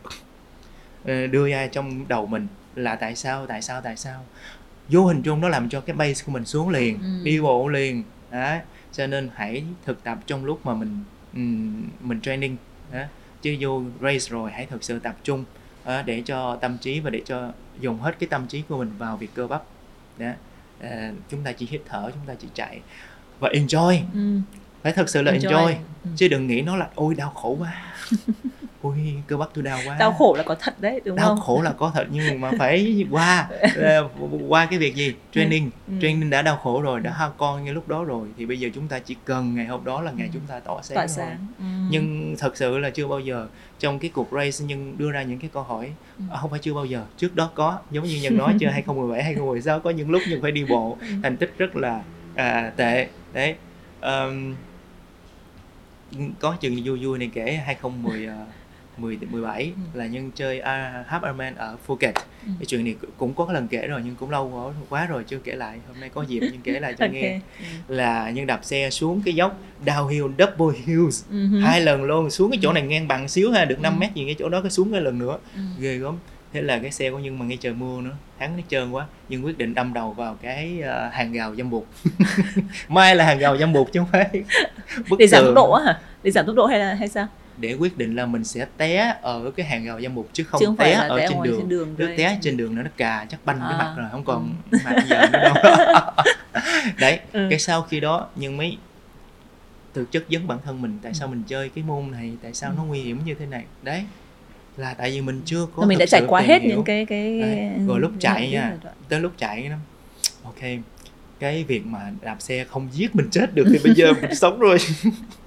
đưa ra trong đầu mình là tại sao tại sao tại sao vô hình chung nó làm cho cái base của mình xuống liền Ừ. đi bộ liền đó cho nên hãy thực tập trong lúc mà mình ừm, mình training đó. chứ vô race rồi hãy thực sự tập trung đó, để cho tâm trí và để cho dùng hết cái tâm trí của mình vào việc cơ bắp đó à, chúng ta chỉ hít thở chúng ta chỉ chạy và enjoy Ừ. phải thật sự là enjoy, Enjoy. Ừ. chứ đừng nghĩ nó là ôi đau khổ quá <laughs> ôi cơ bắp tôi đau quá đau khổ là có thật đấy đúng đau không khổ là có thật nhưng mà phải qua <laughs> ờ, qua cái việc gì training Ừ. training đã đau khổ rồi đã ha con như lúc đó rồi thì bây giờ chúng ta chỉ cần ngày hôm đó là ngày Ừ. chúng ta tỏa sáng thôi. sáng Ừ. nhưng thật sự là chưa bao giờ trong cái cuộc race nhưng đưa ra những cái câu hỏi Ừ. à, không phải chưa bao giờ trước đó có giống như nhân nói chưa <laughs> 2017 2016 có những lúc nhưng phải đi bộ Ừ. thành tích rất là à, tệ đấy Ờm, có chừng vui vui này kể 2010 à, 10 17 Ừ. là nhân chơi à, half Ironman ở Phuket Ừ. cái chuyện này cũng có lần kể rồi nhưng cũng lâu quá, rồi chưa kể lại hôm nay có dịp nhưng kể lại cho Ok. nghe Ừ. là nhân đạp xe xuống cái dốc downhill double hills Ừ hai lần luôn xuống cái chỗ này ngang bằng xíu ha được 5 Ừ. mét gì cái chỗ đó cái xuống cái lần nữa Ừ. ghê gớm thế là cái xe của nhân mà ngay trời mưa nữa thắng nó trơn quá nhưng quyết định đâm đầu vào cái ờ, hàng rào dâm bụt <laughs> mai là hàng rào dâm bụt chứ không phải <laughs> bức để giảm tốc tường. độ á hả để giảm tốc độ hay là hay sao để quyết định là mình sẽ té ở cái hàng rào dâm bụt chứ không, chứ không té ở té trên đường, trên đường nếu té trên đường nó nó cà chắc banh cái À. mặt rồi không còn Ừ. mặt giờ nữa đâu <laughs> đấy Ừ. cái sau khi đó nhưng mới thực chất vấn bản thân mình tại sao mình chơi cái môn này tại sao Ừ. nó nguy hiểm như thế này đấy là tại vì mình chưa có mình đã trải qua hết hiểu. những cái cái Đấy. Rồi lúc chạy nha. tới lúc chạy nó ok cái việc mà đạp xe không giết mình chết được thì bây giờ mình sống rồi <laughs>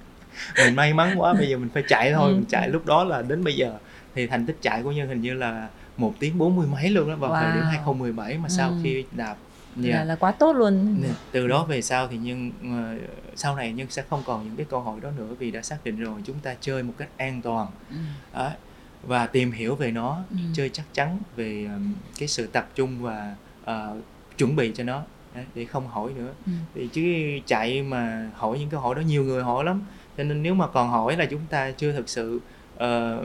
mình may mắn quá bây giờ mình phải chạy thôi Ừ. mình chạy lúc đó là đến bây giờ thì thành tích chạy của nhân hình như là một tiếng bốn mươi mấy luôn đó vào thời điểm Wow. 2017 mà sau Ừ. khi đạp là, yeah. là quá tốt luôn từ đó về sau thì nhân ờ, sau này nhân sẽ không còn những cái câu hỏi đó nữa vì đã xác định rồi chúng ta chơi một cách an toàn Ừ. đó, và tìm hiểu về nó Ừ. chơi chắc chắn về um, cái sự tập trung và ờ, chuẩn bị cho nó để không hỏi nữa Ừ. thì chứ chạy mà hỏi những câu hỏi đó nhiều người hỏi lắm cho nên nếu mà còn hỏi là chúng ta chưa thực sự ờ,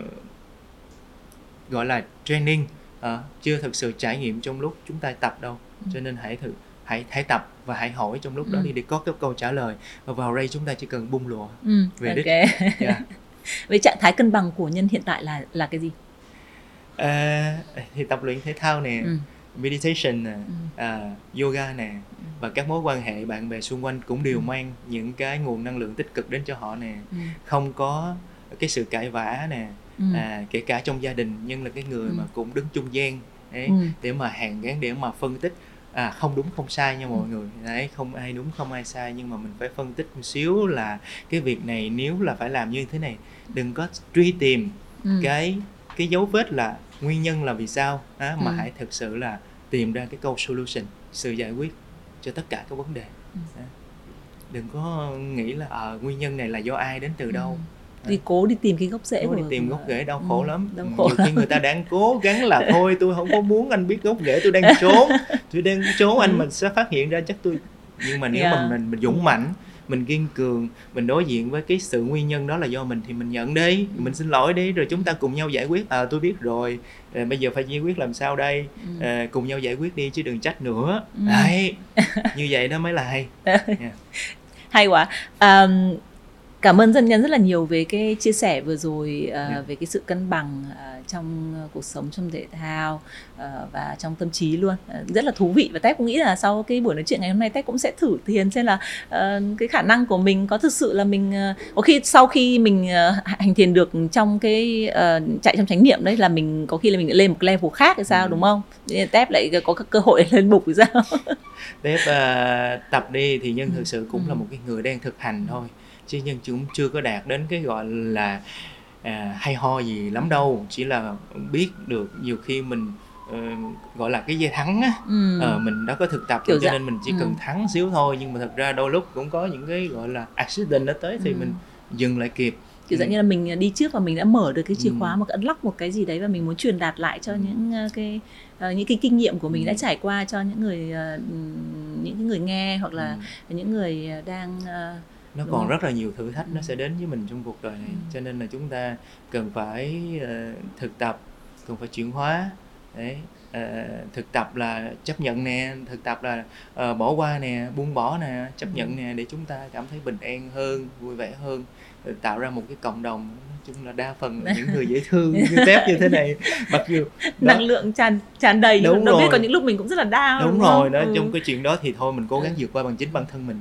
gọi là training ờ, chưa thực sự trải nghiệm trong lúc chúng ta tập đâu Ừ. cho nên hãy thử hãy hãy tập và hãy hỏi trong lúc đó Ừ. đi để có cái câu trả lời và vào đây chúng ta chỉ cần bung lụa Ừ. Về ok đích. <laughs> yeah. với trạng thái cân bằng của nhân hiện tại là là cái gì À, thì tập luyện thể thao nè ừ. Meditation nè Ừ. à, yoga nè và các mối quan hệ bạn bè xung quanh cũng đều Ừ. mang những cái nguồn năng lượng tích cực đến cho họ nè Ừ. không có cái sự cãi vã nè Ừ. à, kể cả trong gia đình nhưng là cái người Ừ. mà cũng đứng trung gian đấy, Ừ. để mà hàn gắn để mà phân tích à không đúng không sai nha mọi Ừ. người đấy không ai đúng không ai sai nhưng mà mình phải phân tích một xíu là cái việc này nếu là phải làm như thế này đừng có truy tìm Ừ. cái cái dấu vết là nguyên nhân là vì sao á, mà Ừ. hãy thực sự là tìm ra cái câu solution sự giải quyết cho tất cả các vấn đề. Ừ. Đừng có nghĩ là à, nguyên nhân này là do ai đến từ đâu. Đi cố đi tìm cái gốc rễ Cố đi tìm gốc rễ đau Ừ, khổ lắm. đau Ừ, khổ nhiều khi người ta đang cố gắng là thôi tôi không có muốn anh biết gốc rễ tôi đang trốn tôi đang trốn anh mình sẽ phát hiện ra chắc tôi. Nhưng mà nếu Yeah. mình mình mình dũng mãnh mình kiên cường mình đối diện với cái sự nguyên nhân đó là do mình thì mình nhận đi mình xin lỗi đi rồi chúng ta cùng nhau giải quyết. À tôi biết rồi. À, bây giờ phải giải quyết làm sao đây? Ừ. à, cùng nhau giải quyết đi chứ đừng trách nữa. Ừ. đấy <laughs> như vậy đó mới là hay. Hay quá. À, cảm ơn dân nhân rất là nhiều về cái chia sẻ vừa rồi Dạ. về cái sự cân bằng à, trong cuộc sống trong thể thao à, và trong tâm trí luôn à, rất là thú vị và tép cũng nghĩ là sau cái buổi nói chuyện ngày hôm nay tép cũng sẽ thử thiền xem là à, cái khả năng của mình có thực sự là mình à, có khi sau khi mình à, hành thiền được trong cái à, chạy trong chánh niệm đấy là mình có khi là mình lại lên một level khác thì sao Ừ. đúng không tép lại có cơ hội <laughs> lên bục thì sao Tép à, tập đi thì nhân Ừ. thực sự cũng là Ừ. một cái người đang thực hành thôi chứ nhân cũng chưa có đạt đến cái gọi là à, hay ho gì lắm đâu chỉ là biết được nhiều khi mình ờ, gọi là cái dây thắng á ừ. ờ, mình đã có thực tập Kiểu rồi cho dạng- nên mình chỉ ừ. cần thắng xíu thôi nhưng mà thật ra đôi lúc cũng có những cái gọi là accident nó tới thì Ừ. mình dừng lại kịp kiểu dạng Ừ. như là mình đi trước và mình đã mở được cái chìa Ừ. khóa một cái unlock một cái gì đấy và mình muốn truyền đạt lại cho những ờ, cái những cái kinh nghiệm của mình Ừ. đã trải qua cho những người những cái người nghe hoặc là Ừ. những người đang nó Đúng còn rất là nhiều thử thách nó sẽ đến với mình trong cuộc đời này Ừ. cho nên là chúng ta cần phải ờ, thực tập cần phải chuyển hóa đấy Ờ, thực tập là chấp nhận nè thực tập là ờ, bỏ qua nè buông bỏ nè chấp Ừ. nhận nè để chúng ta cảm thấy bình an hơn vui vẻ hơn rồi tạo ra một cái cộng đồng nói chung là đa phần là những người dễ thương <laughs> như tép như thế này mặc dù đó, năng lượng tràn tràn đầy Đúng đâu biết rồi. có những lúc mình cũng rất là down đúng, đúng, rồi đó Ừ. trong cái chuyện đó thì thôi mình cố gắng Ừ. vượt qua bằng chính bản thân mình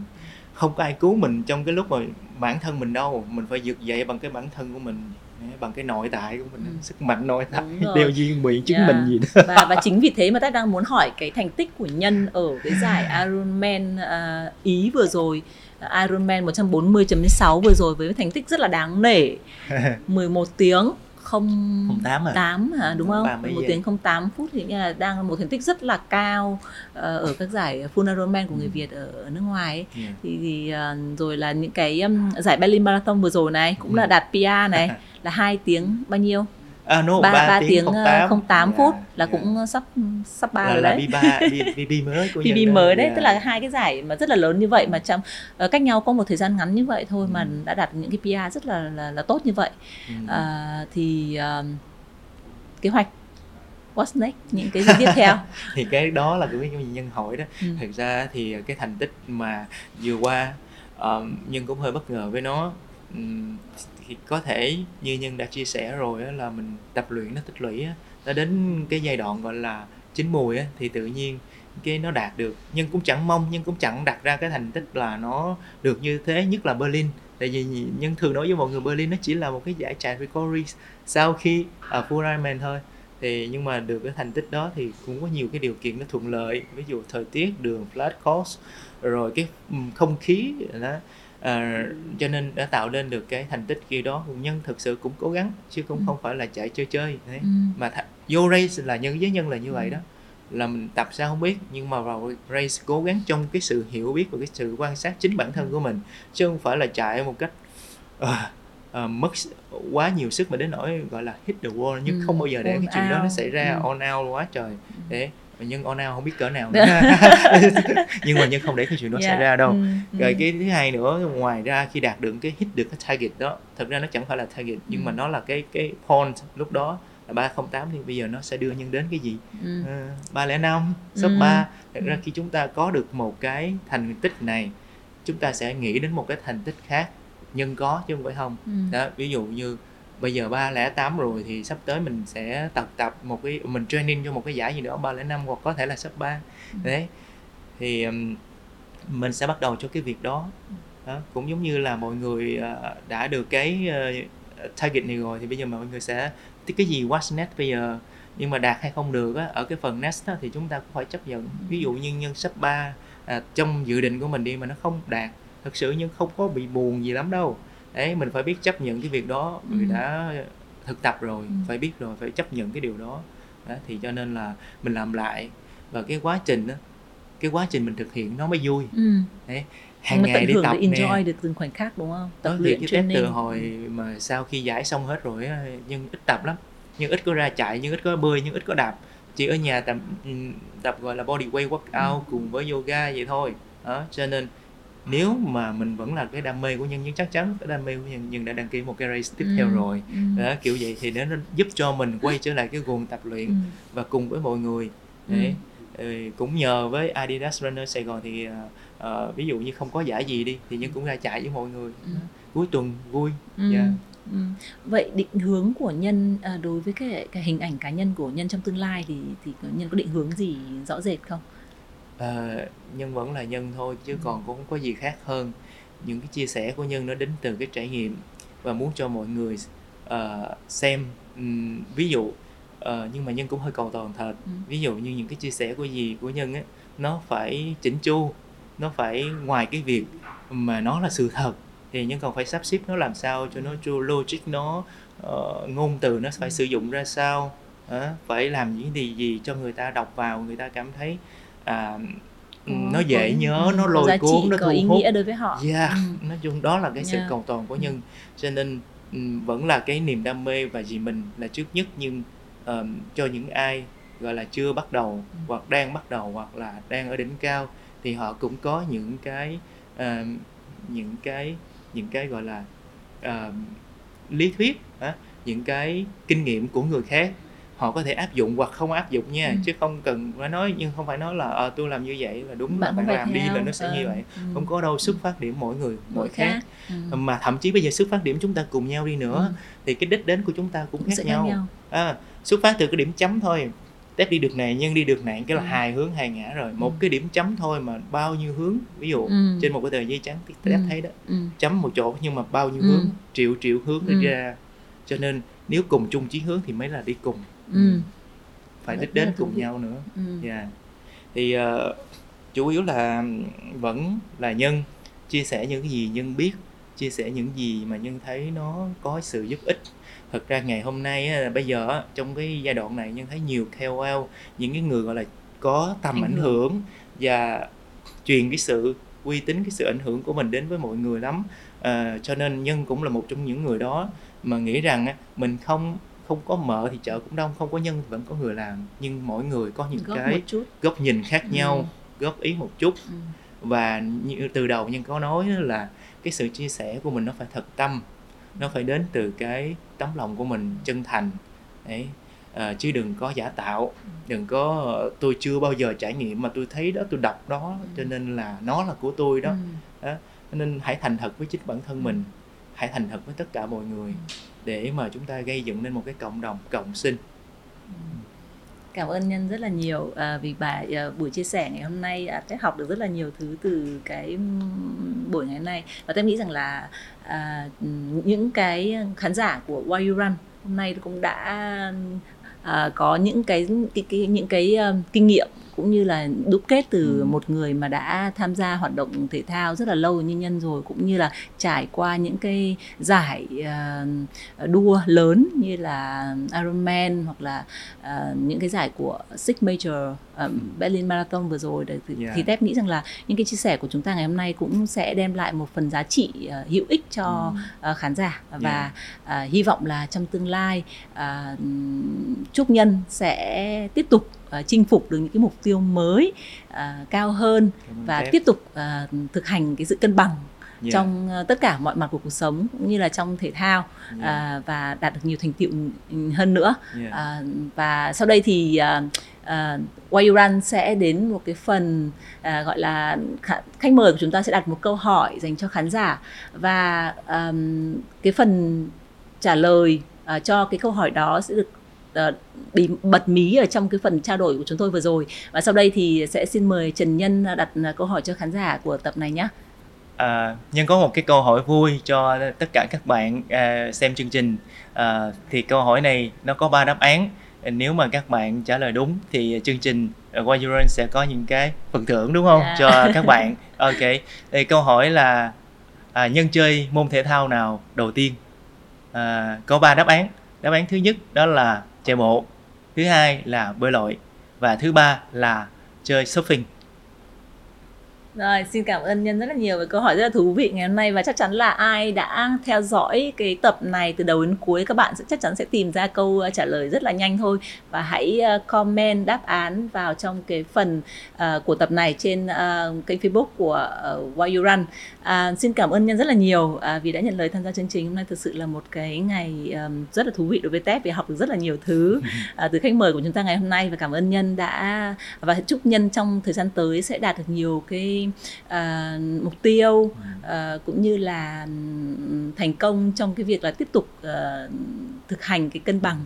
không có ai cứu mình trong cái lúc mà bản thân mình đâu. Mình phải vượt dậy bằng cái bản thân của mình bằng cái nội tại của mình Ừ. sức mạnh nội tại. Đeo duyên nguyện chứng Yeah. minh gì đó. Và và chính vì thế mà ta đang muốn hỏi cái thành tích của nhân ở cái giải Ironman à, Ý vừa rồi. Ironman 140.6 vừa rồi với thành tích rất là đáng nể. <laughs> 11 tiếng không tám à? 8 hả đúng không? Ba mấy 11 giây. tiếng không 8 phút thì nghĩa là đang là một thành tích rất là cao ờ, ở các giải full Ironman của người Ừ. Việt ở, nước ngoài ấy. Yeah. thì, thì ờ, rồi là những cái giải Berlin Marathon vừa rồi này cũng là Ừ. đạt PR này <laughs> là hai tiếng bao nhiêu à no ba ba ba tiếng không ờ, tám không tám phút Yeah, là yeah. cũng sắp sắp ba là, rồi là đấy B3 B, BB mới của <laughs> đó. mới đấy Yeah. tức là hai cái giải mà rất là lớn như vậy mà trong ờ, cách nhau có một thời gian ngắn như vậy thôi mà Ừ. đã đạt những cái PR rất là là, là tốt như vậy Ừ. à, thì um, kế hoạch what's next những cái gì tiếp theo <laughs> thì cái đó là cái nhân hỏi đó Ừ. thực ra thì cái thành tích mà vừa qua um, nhân cũng hơi bất ngờ với nó Ừm, thì có thể như nhân đã chia sẻ rồi á, là mình tập luyện nó tích lũy á, nó đến cái giai đoạn gọi là chín mùi á, thì tự nhiên cái nó đạt được. Nhưng cũng chẳng mong nhưng cũng chẳng đặt ra cái thành tích là nó được như thế nhất là Berlin. Tại vì nhân thường nói với mọi người Berlin nó chỉ là một cái giải chạy recovery sau khi ở full Ironman thôi. Thì nhưng mà được cái thành tích đó thì cũng có nhiều cái điều kiện nó thuận lợi. Ví dụ thời tiết đường flat course rồi cái không khí đó à, cho nên đã tạo nên được cái thành tích kia đó nhân thực sự cũng cố gắng chứ cũng Ừ. không phải là chạy chơi chơi đấy. Ừ. mà th- vô race là nhân với nhân là như vậy Ừ. đó là mình tập sao không biết nhưng mà vào race cố gắng trong cái sự hiểu biết và cái sự quan sát chính bản thân của mình chứ không phải là chạy một cách ờ, ờ, mất quá nhiều sức mà đến nỗi gọi là hit the wall nhưng Ừ, không bao giờ để cái chuyện đó nó xảy ra Ừ. on out quá trời để nhưng on out không biết cỡ nào nữa <laughs> nhưng mà nhân không để cái chuyện đó xảy Yeah. ra đâu Ừ, ừ. rồi cái thứ hai nữa ngoài ra khi đạt được cái hit được cái target đó thật ra nó chẳng phải là target nhưng Ừ. mà nó là cái cái point lúc đó là 308 thì bây giờ nó sẽ đưa nhân đến cái gì Ừ. Ờ, 305 shop Ừ. 3 thật Ừ. ra khi chúng ta có được một cái thành tích này chúng ta sẽ nghĩ đến một cái thành tích khác nhân có chứ không phải không Ừ. đó ví dụ như bây giờ 308 rồi thì sắp tới mình sẽ tập tập một cái mình training cho một cái giải gì đó 305 hoặc có thể là shop 3 Ừ. đấy. Thì mình sẽ bắt đầu cho cái việc đó. Đó cũng giống như là mọi người ờ, đã được cái ờ, target này rồi thì bây giờ mọi người sẽ cái gì what's next bây giờ? Nhưng mà đạt hay không được á, ở cái phần next á, thì chúng ta cũng phải chấp nhận. Ví dụ như nhân sắp 3 à, trong dự định của mình đi mà nó không đạt thật sự nhưng không có bị buồn gì lắm đâu đấy mình phải biết chấp nhận cái việc đó người Ừ. đã thực tập rồi Ừ. phải biết rồi phải chấp nhận cái điều đó đó thì cho nên là mình làm lại và cái quá trình á cái quá trình mình thực hiện nó mới vui ừ. đấy hàng ngày đi tập enjoy nè. được từng khoảnh khắc đúng không tập luyện cái từ hồi mà sau khi giải xong hết rồi nhưng ít tập lắm nhưng ít có ra chạy nhưng ít có bơi nhưng ít có đạp chỉ ở nhà tập ừ, tập gọi là body weight workout ừ. cùng với yoga vậy thôi đó cho nên nếu mà mình vẫn là cái đam mê của nhân nhưng chắc chắn cái đam mê của nhân nhưng đã đăng ký một cái race tiếp ừ. theo rồi ừ. đó kiểu vậy thì nó giúp cho mình quay trở lại cái guồng tập luyện ừ. và cùng với mọi người để ừ. cũng nhờ với Adidas Runner Sài Gòn thì uh, ví dụ như không có giải gì đi thì nhân cũng ra chạy với mọi người ừ. cuối tuần vui ừ. yeah. Dạ. Ừ. Vậy định hướng của nhân à, đối với cái, cái hình ảnh cá nhân của nhân trong tương lai thì thì nhân có định hướng gì rõ rệt không? À, nhân vẫn là nhân thôi chứ ừ. còn cũng không có gì khác hơn những cái chia sẻ của nhân nó đến từ cái trải nghiệm và muốn cho mọi người uh, xem um, ví dụ uh, nhưng mà nhân cũng hơi cầu toàn thật ừ. ví dụ như những cái chia sẻ của gì của nhân á nó phải chỉnh chu nó phải ngoài cái việc mà nó là sự thật thì nhân còn phải sắp xếp nó làm sao cho nó true logic nó uh, ngôn từ nó phải ừ. sử dụng ra sao uh, phải làm những gì gì cho người ta đọc vào người ta cảm thấy à, ừ, nó dễ nhớ nó lôi cuốn nó thu hút đối với họ yeah, ừ. nói chung đó là cái sự yeah. cầu toàn của nhân cho nên um, vẫn là cái niềm đam mê và vì mình là trước nhất nhưng um, cho những ai gọi là chưa bắt đầu ừ. hoặc đang bắt đầu hoặc là đang ở đỉnh cao thì họ cũng có những cái uh, những cái những cái gọi là uh, lý thuyết uh, những cái kinh nghiệm của người khác họ có thể áp dụng hoặc không áp dụng nha ừ. chứ không cần phải nói nhưng không phải nói là à, tôi làm như vậy là đúng bạn, bạn làm theo. đi là nó sẽ ừ. như vậy ừ. không có đâu xuất phát điểm mỗi người mỗi khác, khác. Ừ. mà thậm chí bây giờ xuất phát điểm chúng ta cùng nhau đi nữa ừ. thì cái đích đến của chúng ta cũng, cũng khác nhau, nhau. À, xuất phát từ cái điểm chấm thôi tép đi được này nhân đi được này cái là ừ. hai hướng hai ngã rồi một ừ. cái điểm chấm thôi mà bao nhiêu hướng ví dụ ừ. trên một cái tờ giấy trắng tép ừ. thấy đó ừ. chấm một chỗ nhưng mà bao nhiêu ừ. hướng triệu triệu hướng ừ. ra cho nên nếu cùng chung chí hướng thì mới là đi cùng ừ. phải đích đến cùng nhau nữa ừ. yeah. thì uh, chủ yếu là vẫn là nhân chia sẻ những cái gì nhân biết chia sẻ những gì mà nhân thấy nó có sự giúp ích thực ra ngày hôm nay bây giờ trong cái giai đoạn này nhân thấy nhiều KOL những cái người gọi là có tầm ảnh hưởng và truyền cái sự uy tín cái sự ảnh hưởng của mình đến với mọi người lắm à, cho nên nhân cũng là một trong những người đó mà nghĩ rằng mình không không có mở thì chợ cũng đông không có nhân vẫn có người làm. Nhưng mỗi người có những góp cái góc nhìn khác ừ. nhau ừ. góp ý một chút. Ừ. và như từ đầu nhân có nói là cái sự chia sẻ của mình nó phải thật tâm. Nó phải đến từ cái tấm lòng của mình chân thành. Đấy. À, chứ đừng có giả tạo. Đừng có tôi chưa bao giờ trải nghiệm mà tôi thấy đó tôi đọc đó cho nên là nó là của tôi đó, đó. nên hãy thành thật với chính bản thân mình. Hãy thành thật với tất cả mọi người để mà chúng ta gây dựng nên một cái cộng đồng cộng sinh. Cảm ơn nhân rất là nhiều à, vì bài à, buổi chia sẻ ngày hôm nay à, tết học được rất là nhiều thứ từ cái buổi ngày hôm nay. Và tôi nghĩ rằng là à, những cái khán giả của Why You Run hôm nay cũng đã à, có những cái, cái, cái những cái um, kinh nghiệm cũng như là đúc kết từ ừ. một người mà đã tham gia hoạt động thể thao rất là lâu như nhân rồi cũng như là trải qua những cái giải uh, đua lớn như là Ironman hoặc là uh, những cái giải của Six Major uh, Berlin Marathon vừa rồi thì, yeah. thì Tép nghĩ rằng là những cái chia sẻ của chúng ta ngày hôm nay cũng sẽ đem lại một phần giá trị uh, hữu ích cho uh, khán giả và yeah. uh, hy vọng là trong tương lai uh, chúc nhân sẽ tiếp tục uh, chinh phục được những cái mục tiêu mới uh, cao hơn và tiếp tục uh, thực hành cái sự cân bằng yeah. trong tất cả mọi mặt của cuộc sống cũng như là trong thể thao yeah. uh, và đạt được nhiều thành tựu hơn nữa yeah. uh, và sau đây thì Why You Run sẽ đến một cái phần uh, gọi là khách mời của chúng ta sẽ đặt một câu hỏi dành cho khán giả và um, cái phần trả lời uh, cho cái câu hỏi đó sẽ được bí bật mí ở trong cái phần trao đổi của chúng tôi vừa rồi. Và sau đây thì sẽ xin mời Trần Nhân đặt câu hỏi cho khán giả của tập này nhé. À, nhân có một cái câu hỏi vui cho tất cả các bạn à, xem chương trình. À, thì câu hỏi này nó có ba đáp án. Nếu mà các bạn trả lời đúng thì chương trình You Run sẽ có những cái phần thưởng đúng không? Yeah. Dạ. cho các bạn. <laughs> Ok. Thì câu hỏi là à, nhân chơi môn thể thao nào đầu tiên? À, có ba đáp án. Đáp án thứ nhất đó là chạy bộ. Thứ hai là bơi lội. Và thứ ba là chơi surfing. Rồi, xin cảm ơn Nhân rất là nhiều với câu hỏi rất là thú vị ngày hôm nay. Và chắc chắn là ai đã theo dõi cái tập này từ đầu đến cuối các bạn sẽ chắc chắn sẽ tìm ra câu trả lời rất là nhanh thôi. Và hãy comment đáp án vào trong cái phần uh, của tập này trên uh, kênh Facebook của uh, Why You Run. Uh, xin cảm ơn Nhân rất là nhiều uh, vì đã nhận lời tham gia chương trình. Hôm nay thực sự là một cái ngày um, rất là thú vị đối với Tép. Vì học được rất là nhiều thứ uh, <laughs> từ khách mời của chúng ta ngày hôm nay. Và cảm ơn Nhân đã và chúc Nhân trong thời gian tới sẽ đạt được nhiều cái uh, mục tiêu uh, cũng như là thành công trong cái việc là tiếp tục uh, thực hành cái cân bằng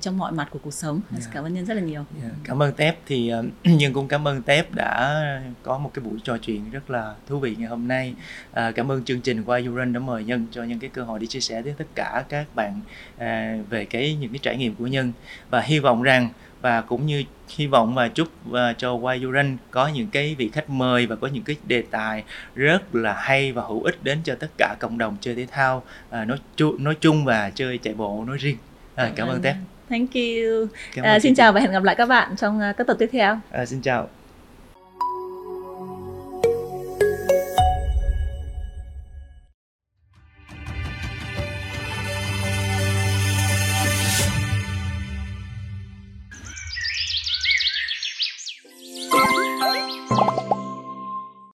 trong mọi mặt của cuộc sống. Yeah. Cảm ơn nhân rất là nhiều. Yeah. Cảm ơn Tép thì <clears throat> nhân cũng cảm ơn Tép đã có một cái buổi trò chuyện rất là thú vị ngày hôm nay. Uh, cảm ơn chương trình You Run đã mời nhân cho những cái cơ hội để chia sẻ với tất cả các bạn uh, về cái những cái trải nghiệm của nhân và hy vọng rằng và cũng như hy vọng và chúc uh, cho Run có những cái vị khách mời và có những cái đề tài rất là hay và hữu ích đến cho tất cả cộng đồng chơi thể thao uh, nói chu, nói chung và chơi chạy bộ nói riêng. À, cảm ơn Tép. Thank you. Uh, xin chào và hẹn gặp lại các bạn trong uh, các tập tiếp theo. À, xin chào.